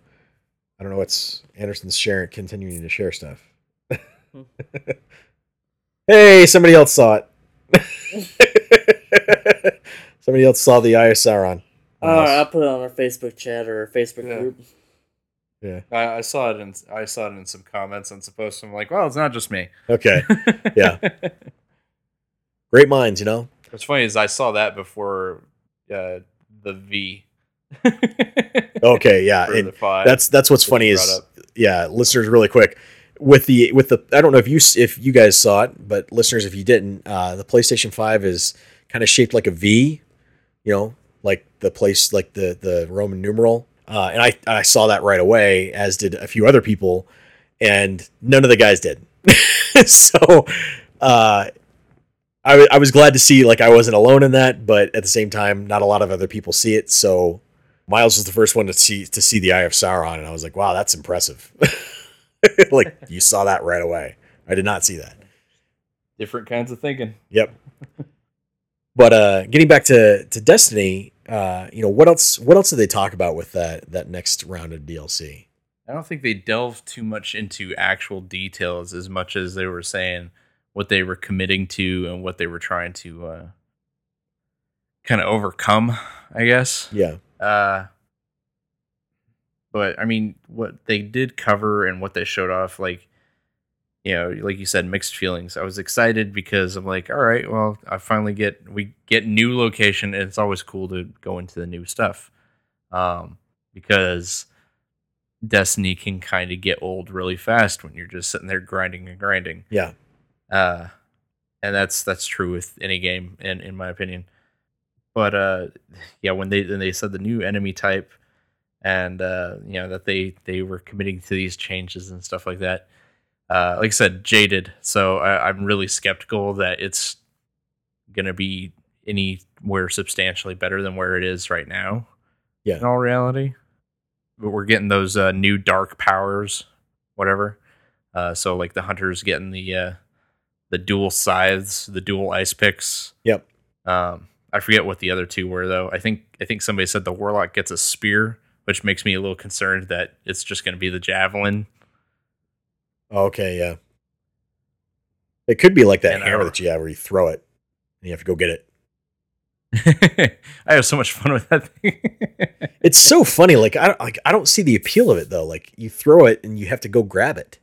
[SPEAKER 1] I don't know what's Anderson's sharing, continuing to share stuff. hey, somebody else saw it. somebody else saw the Eye of Sauron.
[SPEAKER 5] All right, I'll put it on our Facebook chat or our Facebook
[SPEAKER 2] Yeah.
[SPEAKER 5] group.
[SPEAKER 1] Yeah.
[SPEAKER 2] I, I saw it in I saw it in some comments and supposed I'm like, well, it's not just me.
[SPEAKER 1] Okay. Yeah. Great minds, you know.
[SPEAKER 2] What's funny is I saw that before uh, the V.
[SPEAKER 1] Okay, yeah. and
[SPEAKER 2] the five.
[SPEAKER 1] that's that's what's
[SPEAKER 2] that
[SPEAKER 1] funny is yeah, listeners, really quick with the with the I don't know if you if you guys saw it, but listeners, if you didn't, uh, the PlayStation Five is kind of shaped like a V, you know, like the place like the the Roman numeral, uh, and I I saw that right away, as did a few other people, and none of the guys did. so, uh, I I was glad to see like I wasn't alone in that, but at the same time, not a lot of other people see it, so. Miles was the first one to see to see the Eye of Sauron, and I was like, "Wow, that's impressive." like you saw that right away. I did not see that.
[SPEAKER 2] different kinds of thinking.
[SPEAKER 1] Yep. but uh getting back to to Destiny, uh, you know, what else what else did they talk about with that that next round of DLC?
[SPEAKER 2] I don't think they delved too much into actual details as much as they were saying what they were committing to and what they were trying to uh, kind of overcome, I guess.
[SPEAKER 1] Yeah.
[SPEAKER 2] Uh, but I mean, what they did cover and what they showed off, like, you know, like you said, mixed feelings. I was excited because I'm like, all right, well, I finally get we get new location, and it's always cool to go into the new stuff, um, because Destiny can kind of get old really fast when you're just sitting there grinding and grinding
[SPEAKER 1] Yeah.
[SPEAKER 2] uh, and that's that's true with any game, in in my opinion. But uh, yeah, when they when they said the new enemy type, and uh, you know that they they were committing to these changes and stuff like that. Uh, like I said, jaded. So I, I'm really skeptical that it's gonna be anywhere substantially better than where it is right now.
[SPEAKER 1] Yeah.
[SPEAKER 2] In all reality, but we're getting those uh, new dark powers, whatever. Uh, so like the hunters getting the uh, the dual scythes, the dual ice picks.
[SPEAKER 1] Yep.
[SPEAKER 2] Um, I forget what the other two were though. I think I think somebody said the warlock gets a spear, which makes me a little concerned that it's just going to be the javelin.
[SPEAKER 1] Okay, yeah. It could be like that
[SPEAKER 2] And,
[SPEAKER 1] hammer that you have where you throw it and you have to go get it.
[SPEAKER 2] I have so much fun with that thing.
[SPEAKER 1] It's so funny. Like I don't like I don't see the appeal of it though. Like you throw it and you have to go grab it.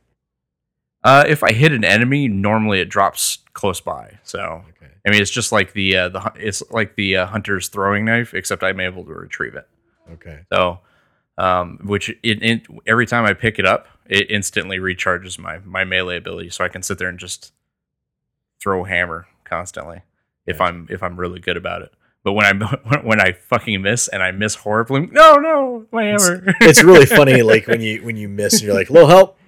[SPEAKER 2] uh, if I hit an enemy, normally it drops close by. So
[SPEAKER 1] Okay.
[SPEAKER 2] I mean, it's just like the uh, the it's like the uh, hunter's throwing knife, except I'm able to retrieve it.
[SPEAKER 1] Okay.
[SPEAKER 2] So, um, which it, it every time I pick it up, it instantly recharges my my melee ability, so I can sit there and just throw hammer constantly if. I'm if I'm really good about it. But when I when I fucking miss and I miss horribly, no, no, my hammer.
[SPEAKER 1] It's really funny like when you when you miss and you're like, "Little help."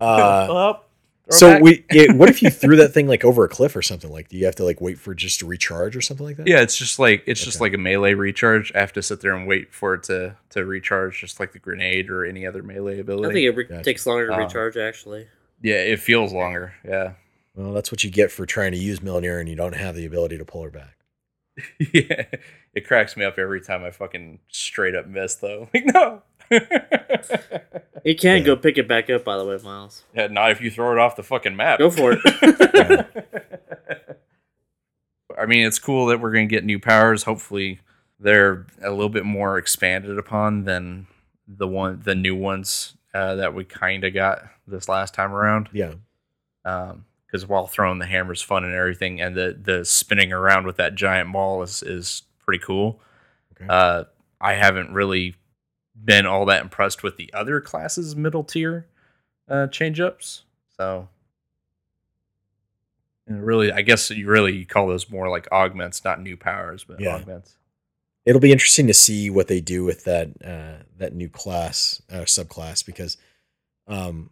[SPEAKER 1] Uh
[SPEAKER 2] throw
[SPEAKER 1] so
[SPEAKER 2] back.
[SPEAKER 1] we it, what if you threw that thing like over a cliff or something? Like do you have to like wait for just to recharge or something like that?
[SPEAKER 2] Yeah, it's just like it's just like a melee recharge. I have to sit there and wait for it to to recharge, just like the grenade or any other melee ability.
[SPEAKER 5] I think it re-
[SPEAKER 1] Gotcha.
[SPEAKER 5] takes longer to
[SPEAKER 2] Uh,
[SPEAKER 5] recharge, actually.
[SPEAKER 2] yeah, it feels longer. Yeah,
[SPEAKER 1] Well, that's what you get for trying to use Mjolnir and you don't have the ability to pull her back.
[SPEAKER 2] yeah, it cracks me up every time I fucking straight up miss though. Like no.
[SPEAKER 5] You can
[SPEAKER 1] Yeah.
[SPEAKER 5] go pick it back up, by the way, Miles.
[SPEAKER 2] yeah, not if you throw it off the fucking map.
[SPEAKER 5] Go for it.
[SPEAKER 2] I mean, it's cool that we're gonna get new powers. Hopefully, they're a little bit more expanded upon than the one, the new ones uh, that we kind of got this last time around.
[SPEAKER 1] Yeah.
[SPEAKER 2] because while throwing the hammer's fun and everything, and the the spinning around with that giant ball is is pretty cool.
[SPEAKER 1] Okay.
[SPEAKER 2] Uh, I haven't really been all that impressed with the other classes middle tier uh, change ups. So, and really, I guess you really call those more like augments, not new powers, but
[SPEAKER 1] Yeah.
[SPEAKER 2] augments.
[SPEAKER 1] It'll be interesting to see what they do with that uh, that new class uh, subclass because um,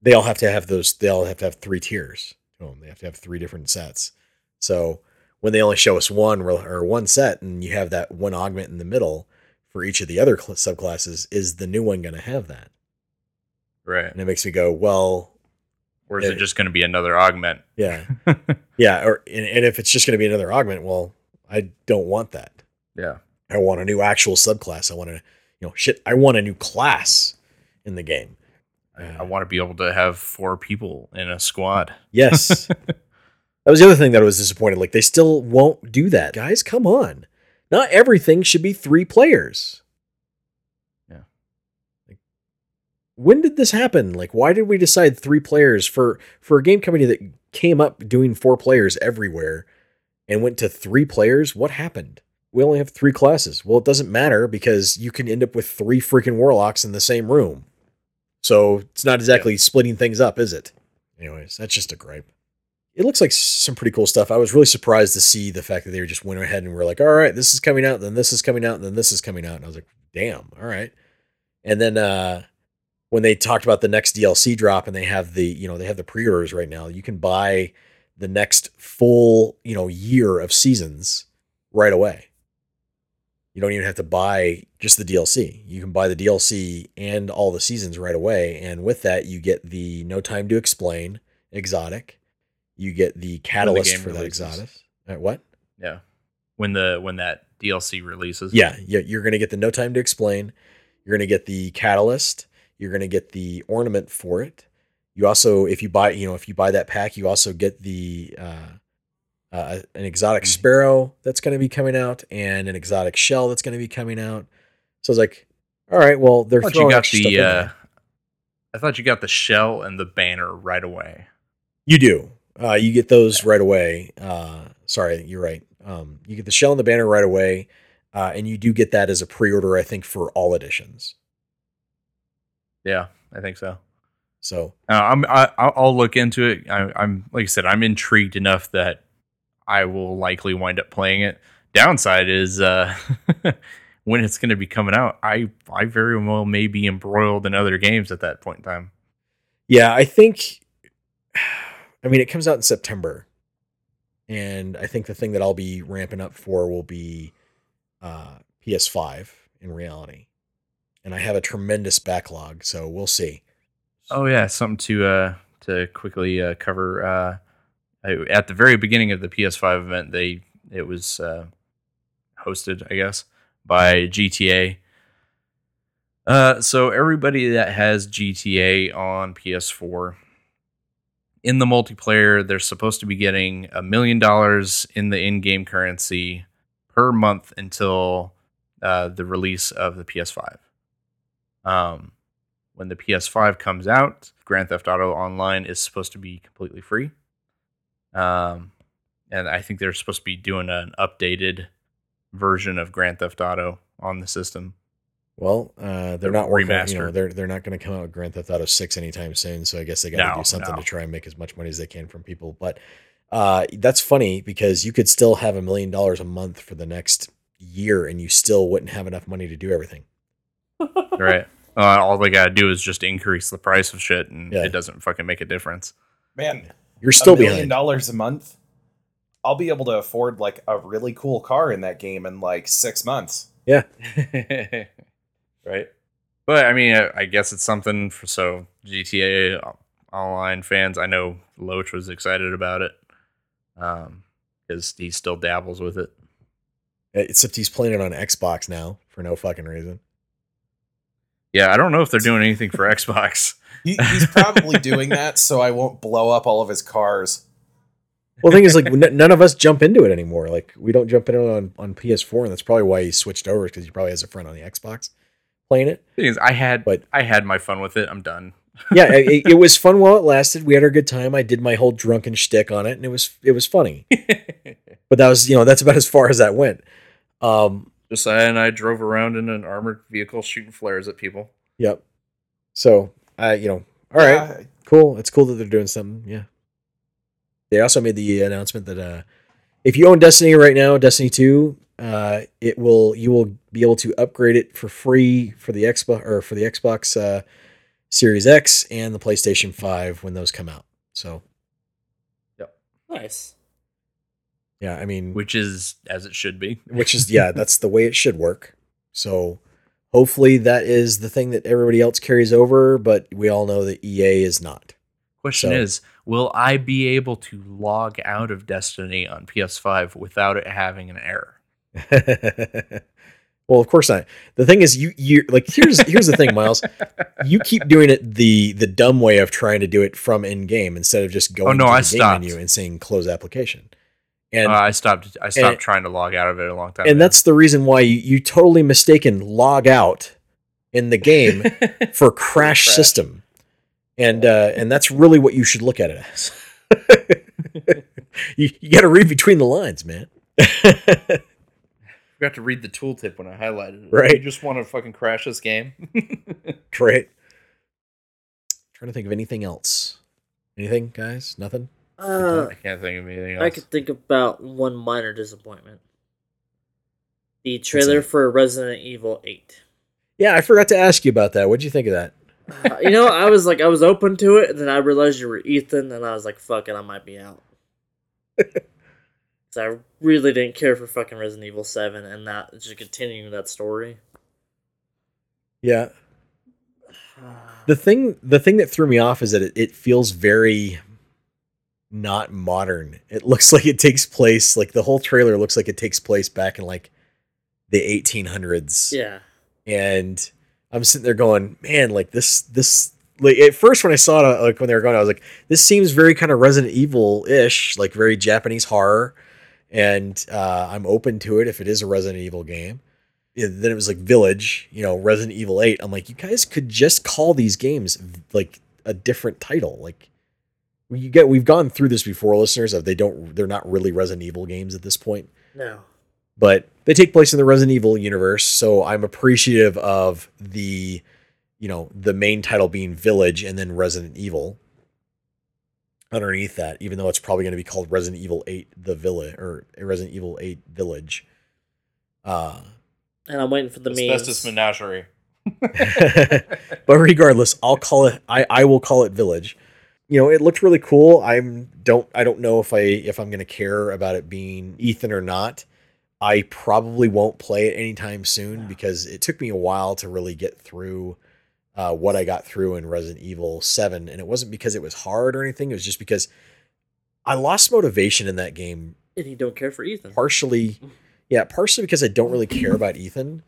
[SPEAKER 1] they all have to have those. They all have to have three tiers. to 'em. They have to have three different sets. So when they only show us one or one set, and you have that one augment in the middle for each of the other cl- subclasses, is the new one going to have that?
[SPEAKER 2] Right.
[SPEAKER 1] And it makes me go, well,
[SPEAKER 2] Or is
[SPEAKER 1] Yeah.
[SPEAKER 2] it just going to be another augment?
[SPEAKER 1] yeah, yeah. Or and, and if it's just going to be another augment, well, I don't want that.
[SPEAKER 2] Yeah.
[SPEAKER 1] I want a new actual subclass. I want to, you know, shit. I want a new class in the game.
[SPEAKER 2] I, I uh, want to be able to have four people in a squad.
[SPEAKER 1] Yes. that was the other thing that I was disappointed. Like they still won't do that. Guys, come on. Not everything should be three players.
[SPEAKER 2] Yeah.
[SPEAKER 1] Like, when did this happen? Like why did we decide three players for for a game company that came up doing four players everywhere and went to three players? What happened? We only have three classes. Well, it doesn't matter because you can end up with three freaking warlocks in the same room. So it's not exactly splitting things up, is it? Anyways, that's just a gripe. It looks like some pretty cool stuff. I was really surprised to see the fact that they just went ahead and were like, all right, this is coming out, then this is coming out, then this is coming out. And I was like, damn, all right. And then uh when they talked about the next DLC drop and they have the, you know, they have the pre-orders right now, you can buy the next full, you know, year of seasons right away. You don't even have to buy just the DLC. You can buy the DLC and all the seasons right away. And with that, you get the No Time to Explain exotic. You get the catalyst
[SPEAKER 2] game
[SPEAKER 1] for that
[SPEAKER 2] releases.
[SPEAKER 1] exotic. Uh, what?
[SPEAKER 2] Yeah. When the when that DLC releases.
[SPEAKER 1] Yeah, yeah. You're going to get the No Time to Explain. You're going to get the catalyst. You're going to get the ornament for it. You also, if you buy, you know, if you buy that pack, you also get the uh, uh, an exotic
[SPEAKER 2] Mhm.
[SPEAKER 1] sparrow that's going to be coming out and an exotic shell that's going to be coming out. So it's like, all right, well, they're
[SPEAKER 2] I
[SPEAKER 1] throwing
[SPEAKER 2] you got the uh. I thought you got the shell and the banner right away.
[SPEAKER 1] You do. Uh, you get those right away. Uh, sorry, you're right. Um, you get the shell and the banner right away, uh, and you do get that as a pre-order, I think, for all editions.
[SPEAKER 2] Yeah, I think so.
[SPEAKER 1] So
[SPEAKER 2] Uh, I'm I, I'll I'll look into it. I, I'm like I said, I'm intrigued enough that I will likely wind up playing it. Downside is uh, when it's going to be coming out. I I very well may be embroiled in other games at that point in time.
[SPEAKER 1] Yeah, I think. I mean, it comes out in September, and I think the thing that I'll be ramping up for will be uh, PS5 in reality, and I have a tremendous backlog, so we'll see.
[SPEAKER 2] Oh yeah, something to uh to quickly uh, cover. Uh, at the very beginning of the PS5 event, they it was uh, hosted, I guess, by GTA. Uh, so everybody that has GTA on PS4 in the multiplayer, they're supposed to be getting a million dollars in the in-game currency per month until uh, the release of the PS5. Um, when the PS5 comes out, Grand Theft Auto Online is supposed to be completely free. Um, and I think they're supposed to be doing an updated version of Grand Theft Auto on the system.
[SPEAKER 1] Well, uh, they're not working. on- You know, they're they're not going to come out with Grand Theft Auto Six anytime soon. So I guess they got to
[SPEAKER 2] No,
[SPEAKER 1] do something
[SPEAKER 2] no.
[SPEAKER 1] to try and make as much money as they can from people. But uh, that's funny because you could still have a million dollars a month for the next year, and you still wouldn't have enough money to do everything.
[SPEAKER 2] Right. Uh, all they got to do is just increase the price of shit, and
[SPEAKER 1] Yeah.
[SPEAKER 2] it doesn't fucking make a difference.
[SPEAKER 3] Man,
[SPEAKER 1] You're still being
[SPEAKER 3] a million
[SPEAKER 1] behind.
[SPEAKER 3] dollars a month. I'll be able to afford like a really cool car in that game in like six months.
[SPEAKER 1] Yeah.
[SPEAKER 2] right. But I mean, I, I guess it's something for so GTA Online fans. I know Loach was excited about it um, because he still dabbles with it.
[SPEAKER 1] Except he's playing it on Xbox now for no fucking reason.
[SPEAKER 2] Yeah, I don't know if they're doing anything for Xbox.
[SPEAKER 3] He, he's probably doing that so I won't blow up all of his cars.
[SPEAKER 1] Well, the thing is, like, n- none of us jump into it anymore. Like, we don't jump in it on, on PS4, and that's probably why he switched over because he probably has a friend on the Xbox playing it.
[SPEAKER 2] Thing is, I had
[SPEAKER 1] But-
[SPEAKER 2] I had my fun with it. I'm done.
[SPEAKER 1] Yeah, it, it was fun while it lasted. We had our good time. I did my whole drunken shtick on it, and it was it was funny. But that was, you know, that's about as far as that went. Um,
[SPEAKER 2] Josiah and I drove around in an armored vehicle shooting flares at people.
[SPEAKER 1] yep. So, I, you know, all right.
[SPEAKER 3] Yeah,
[SPEAKER 1] cool. It's cool that they're doing something. Yeah. They also made the announcement that uh, if you own Destiny right now, Destiny Two, uh, it will you will be able to upgrade it for free for the Xbox or for the Xbox uh, Series X and the PlayStation 5 when those come out. So,
[SPEAKER 5] Nice.
[SPEAKER 1] yeah, I mean,
[SPEAKER 2] which is as it should be.
[SPEAKER 1] which is yeah that's the way it should work so hopefully that is the thing that everybody else carries over but we all know that ea is not
[SPEAKER 2] Question
[SPEAKER 1] So-
[SPEAKER 2] is, will I be able to log out of Destiny on PS5 without it having an error?
[SPEAKER 1] well of course not the thing is you you like here's here's the thing miles you keep doing it the the dumb way of trying to do it from in game instead of just going
[SPEAKER 2] Oh, no,
[SPEAKER 1] to the
[SPEAKER 2] I
[SPEAKER 1] game
[SPEAKER 2] stopped.
[SPEAKER 1] menu and saying close application and
[SPEAKER 2] uh, I stopped. I stopped
[SPEAKER 1] and-
[SPEAKER 2] trying to log out of it a long time.
[SPEAKER 1] and
[SPEAKER 2] ago.
[SPEAKER 1] that's the reason why you, you totally mistaken log out in the game for crash,
[SPEAKER 5] Crash.
[SPEAKER 1] system and uh and that's really what you should look at it as you, you got to read between the lines man
[SPEAKER 2] forgot to read the tooltip when I highlighted it.
[SPEAKER 1] Right.
[SPEAKER 2] You just want to fucking crash this game.
[SPEAKER 1] great trying to think of anything else anything guys nothing
[SPEAKER 5] Uh,
[SPEAKER 2] I can't think of anything else.
[SPEAKER 5] I could think about one minor disappointment. The trailer for Resident Evil 8.
[SPEAKER 1] yeah i forgot to ask you about that what'd you think of that
[SPEAKER 5] Uh, you know, I was like, I was open to it, and then I realized you were Ethan, and I was like, fuck it, I might be out. so I really didn't care for fucking Resident Evil 7 and that just continuing that story.
[SPEAKER 1] yeah the thing the thing that threw me off is that it, it feels very not modern it looks like it takes place like the whole trailer looks like it takes place back in like the 1800s
[SPEAKER 5] Yeah.
[SPEAKER 1] and i'm sitting there going man like this this like at first when i saw it uh, like when they were going i was like this seems very kind of resident evil-ish like very japanese horror and uh, i'm open to it if it is a resident evil game yeah, then it was like Village, you know, Resident Evil 8. I'm like, you guys could just call these games like a different title. Like you get we've gone through this before, listeners, of they don't they're not really Resident Evil games at this point.
[SPEAKER 5] No.
[SPEAKER 1] But they take place in the Resident Evil universe, so I'm appreciative of the you know, the main title being Village and then Resident Evil underneath that, even though it's probably going to be called Resident Evil 8 The Village or Resident Evil 8 Village. Uh
[SPEAKER 5] And I'm waiting for the
[SPEAKER 2] Asbestos
[SPEAKER 5] memes.
[SPEAKER 2] Menagerie.
[SPEAKER 1] but regardless, I'll call it. I I will call it Village. You know, it looked really cool. I'm don't I don't know if I if I'm gonna care about it being Ethan or not. I probably won't play it anytime soon because it took me a while to really get through uh, what I got through in Resident Evil Seven, and it wasn't because it was hard or anything. It was just because I lost motivation in that game
[SPEAKER 5] And you don't care for Ethan.
[SPEAKER 1] partially yeah partially because i don't really care about ethan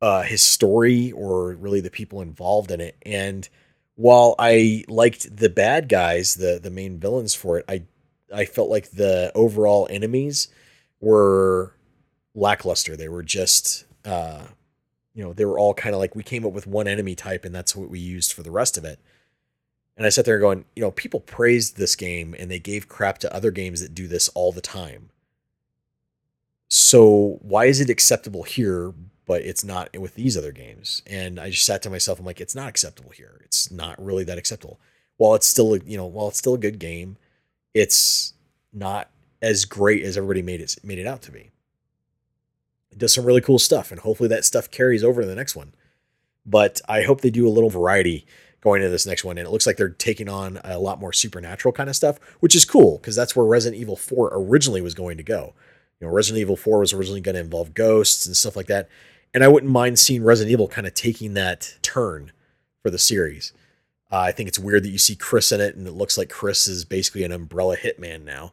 [SPEAKER 1] uh his story or really the people involved in it and while i liked the bad guys the the main villains for it i i felt like the overall enemies were lackluster they were just uh you know they were all kind of like we came up with one enemy type and that's what we used for the rest of it. And i sat there going you know people praised this game and they gave crap to other games that do this all the time. So why is it acceptable here but it's not with these other games? And i just sat to myself i'm like it's not acceptable here. It's not really that acceptable. While it's still you know while it's still a good game it's not as great as everybody made it made it out to be does some really cool stuff and hopefully that stuff carries over to the next one but i hope they do a little variety going into this next one and it looks like they're taking on a lot more supernatural kind of stuff which is cool because that's where resident evil 4 originally was going to go you know, Resident Evil 4 was originally going to involve ghosts and stuff like that. And I wouldn't mind seeing Resident Evil kind of taking that turn for the series. Uh, I think it's weird that you see Chris in it, and it looks like Chris is basically an umbrella hitman now.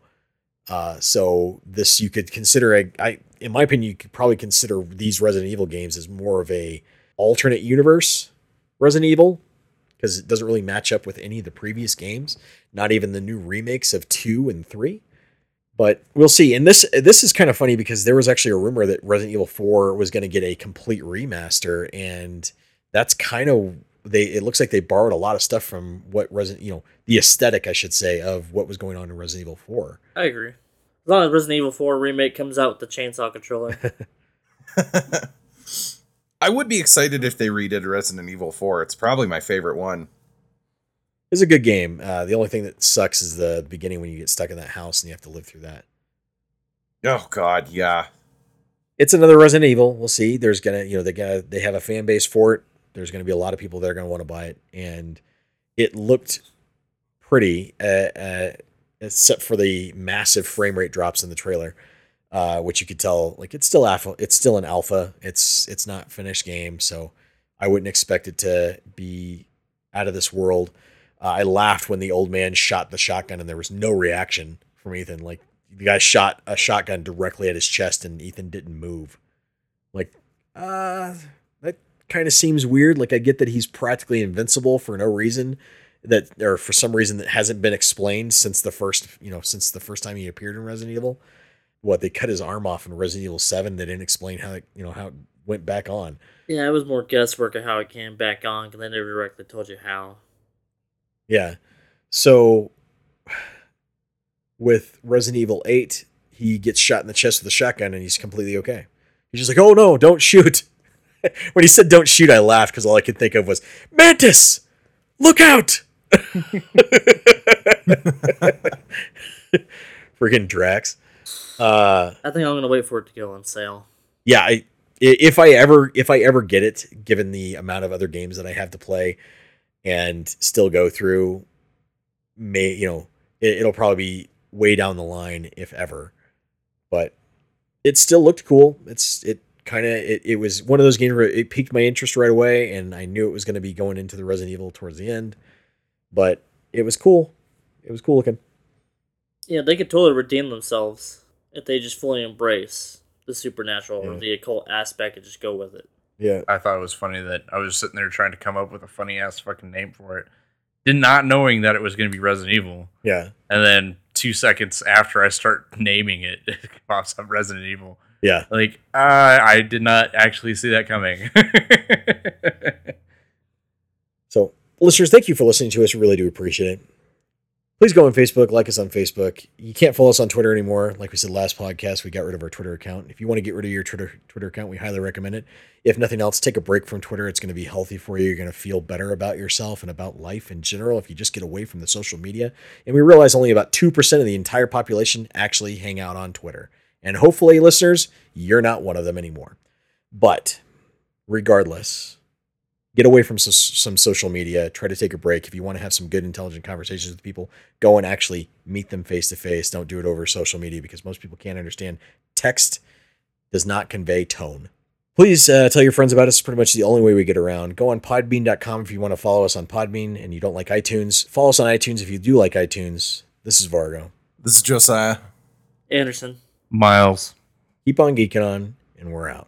[SPEAKER 1] Uh, so this you could consider a, I, in my opinion, you could probably consider these Resident Evil games as more of a alternate universe Resident Evil because it doesn't really match up with any of the previous games, not even the new remakes of two and three but we'll see. And this this is kind of funny because there was actually a rumor that Resident Evil 4 was going to get a complete remaster and that's kind of they it looks like they borrowed a lot of stuff from what Resident, you know, the aesthetic I should say of what was going on in Resident Evil 4.
[SPEAKER 5] I agree. As long as Resident Evil 4 remake comes out with the chainsaw controller.
[SPEAKER 3] I would be excited if they redid Resident Evil 4. It's probably my favorite one.
[SPEAKER 1] It's a good game. Uh, the only thing that sucks is the beginning when you get stuck in that house and you have to live through that.
[SPEAKER 3] Oh god, yeah.
[SPEAKER 1] It's another Resident Evil. We'll see. There's gonna, you know, they got they have a fan base for it. There's going to be a lot of people that are going to want to buy it, and it looked pretty, uh, uh, except for the massive frame rate drops in the trailer, uh, which you could tell like it's still alpha. It's still an alpha. It's it's not finished game, so I wouldn't expect it to be out of this world. Uh, I laughed when the old man shot the shotgun, and there was no reaction from Ethan. Like the guy shot a shotgun directly at his chest, and Ethan didn't move. Like, uh, that kind of seems weird. Like I get that he's practically invincible for no reason that or for some reason that hasn't been explained since the first, you know, since the first time he appeared in Resident Evil. What they cut his arm off in Resident Evil 7, they didn't explain how it, you know, how it went back on.
[SPEAKER 5] Yeah, it was more guesswork of how it came back on, because they never directly told you how.
[SPEAKER 1] Yeah. So with Resident Evil 8, he gets shot in the chest with a shotgun and he's completely okay. He's just like, "Oh no, don't shoot." when he said don't shoot, I laughed cuz all I could think of was, "Mantis! Look out!" Freaking Drax. Uh
[SPEAKER 5] I think I'm gonna wait for it to go on sale.
[SPEAKER 1] yeah, I if I ever if I ever get it, given the amount of other games that I have to play and still go through, may you know it, it'll probably be way down the line if ever. But it still looked cool. It's it kind of it, it was one of those games where it piqued my interest right away, and I knew it was going to be going into the Resident Evil towards the end. But it was cool. It was cool looking.
[SPEAKER 5] Yeah, they could totally redeem themselves if they just fully embrace the supernatural
[SPEAKER 1] Yeah.
[SPEAKER 5] or the occult aspect and just go with it.
[SPEAKER 1] Yeah.
[SPEAKER 2] I thought it was funny that I was sitting there trying to come up with a funny ass fucking name for it, did not knowing that it was going to be Resident Evil,
[SPEAKER 1] Yeah.
[SPEAKER 2] and then two seconds after I start naming it, it pops up Resident Evil.
[SPEAKER 1] Yeah.
[SPEAKER 2] Like I, I did not actually see that coming.
[SPEAKER 1] So, listeners, thank you for listening to us. We really do appreciate it. Please go on Facebook, like us on Facebook. You can't follow us on Twitter anymore. Like we said last podcast, we got rid of our Twitter account. If you want to get rid of your Twitter Twitter account, we highly recommend it. If nothing else, take a break from Twitter. It's going to be healthy for you. You're going to feel better about yourself and about life in general if you just get away from the social media. And we realize only about 2% of the entire population actually hang out on Twitter. And hopefully, listeners, you're not one of them anymore. But regardless, get away from so- some social media try to take a break. If you want to have some good intelligent conversations with people go and actually meet them face to face don't do it over social media because most people can't understand. Text does not convey tone. Please uh, tell your friends about us. It's pretty much the only way we get around. Go on podbean.com if you want to follow us on podbean and you don't like itunes. Follow us on itunes if you do like itunes. This is vargo.
[SPEAKER 3] This is Josiah.
[SPEAKER 5] Anderson.
[SPEAKER 2] Miles.
[SPEAKER 1] keep on geeking on and we're out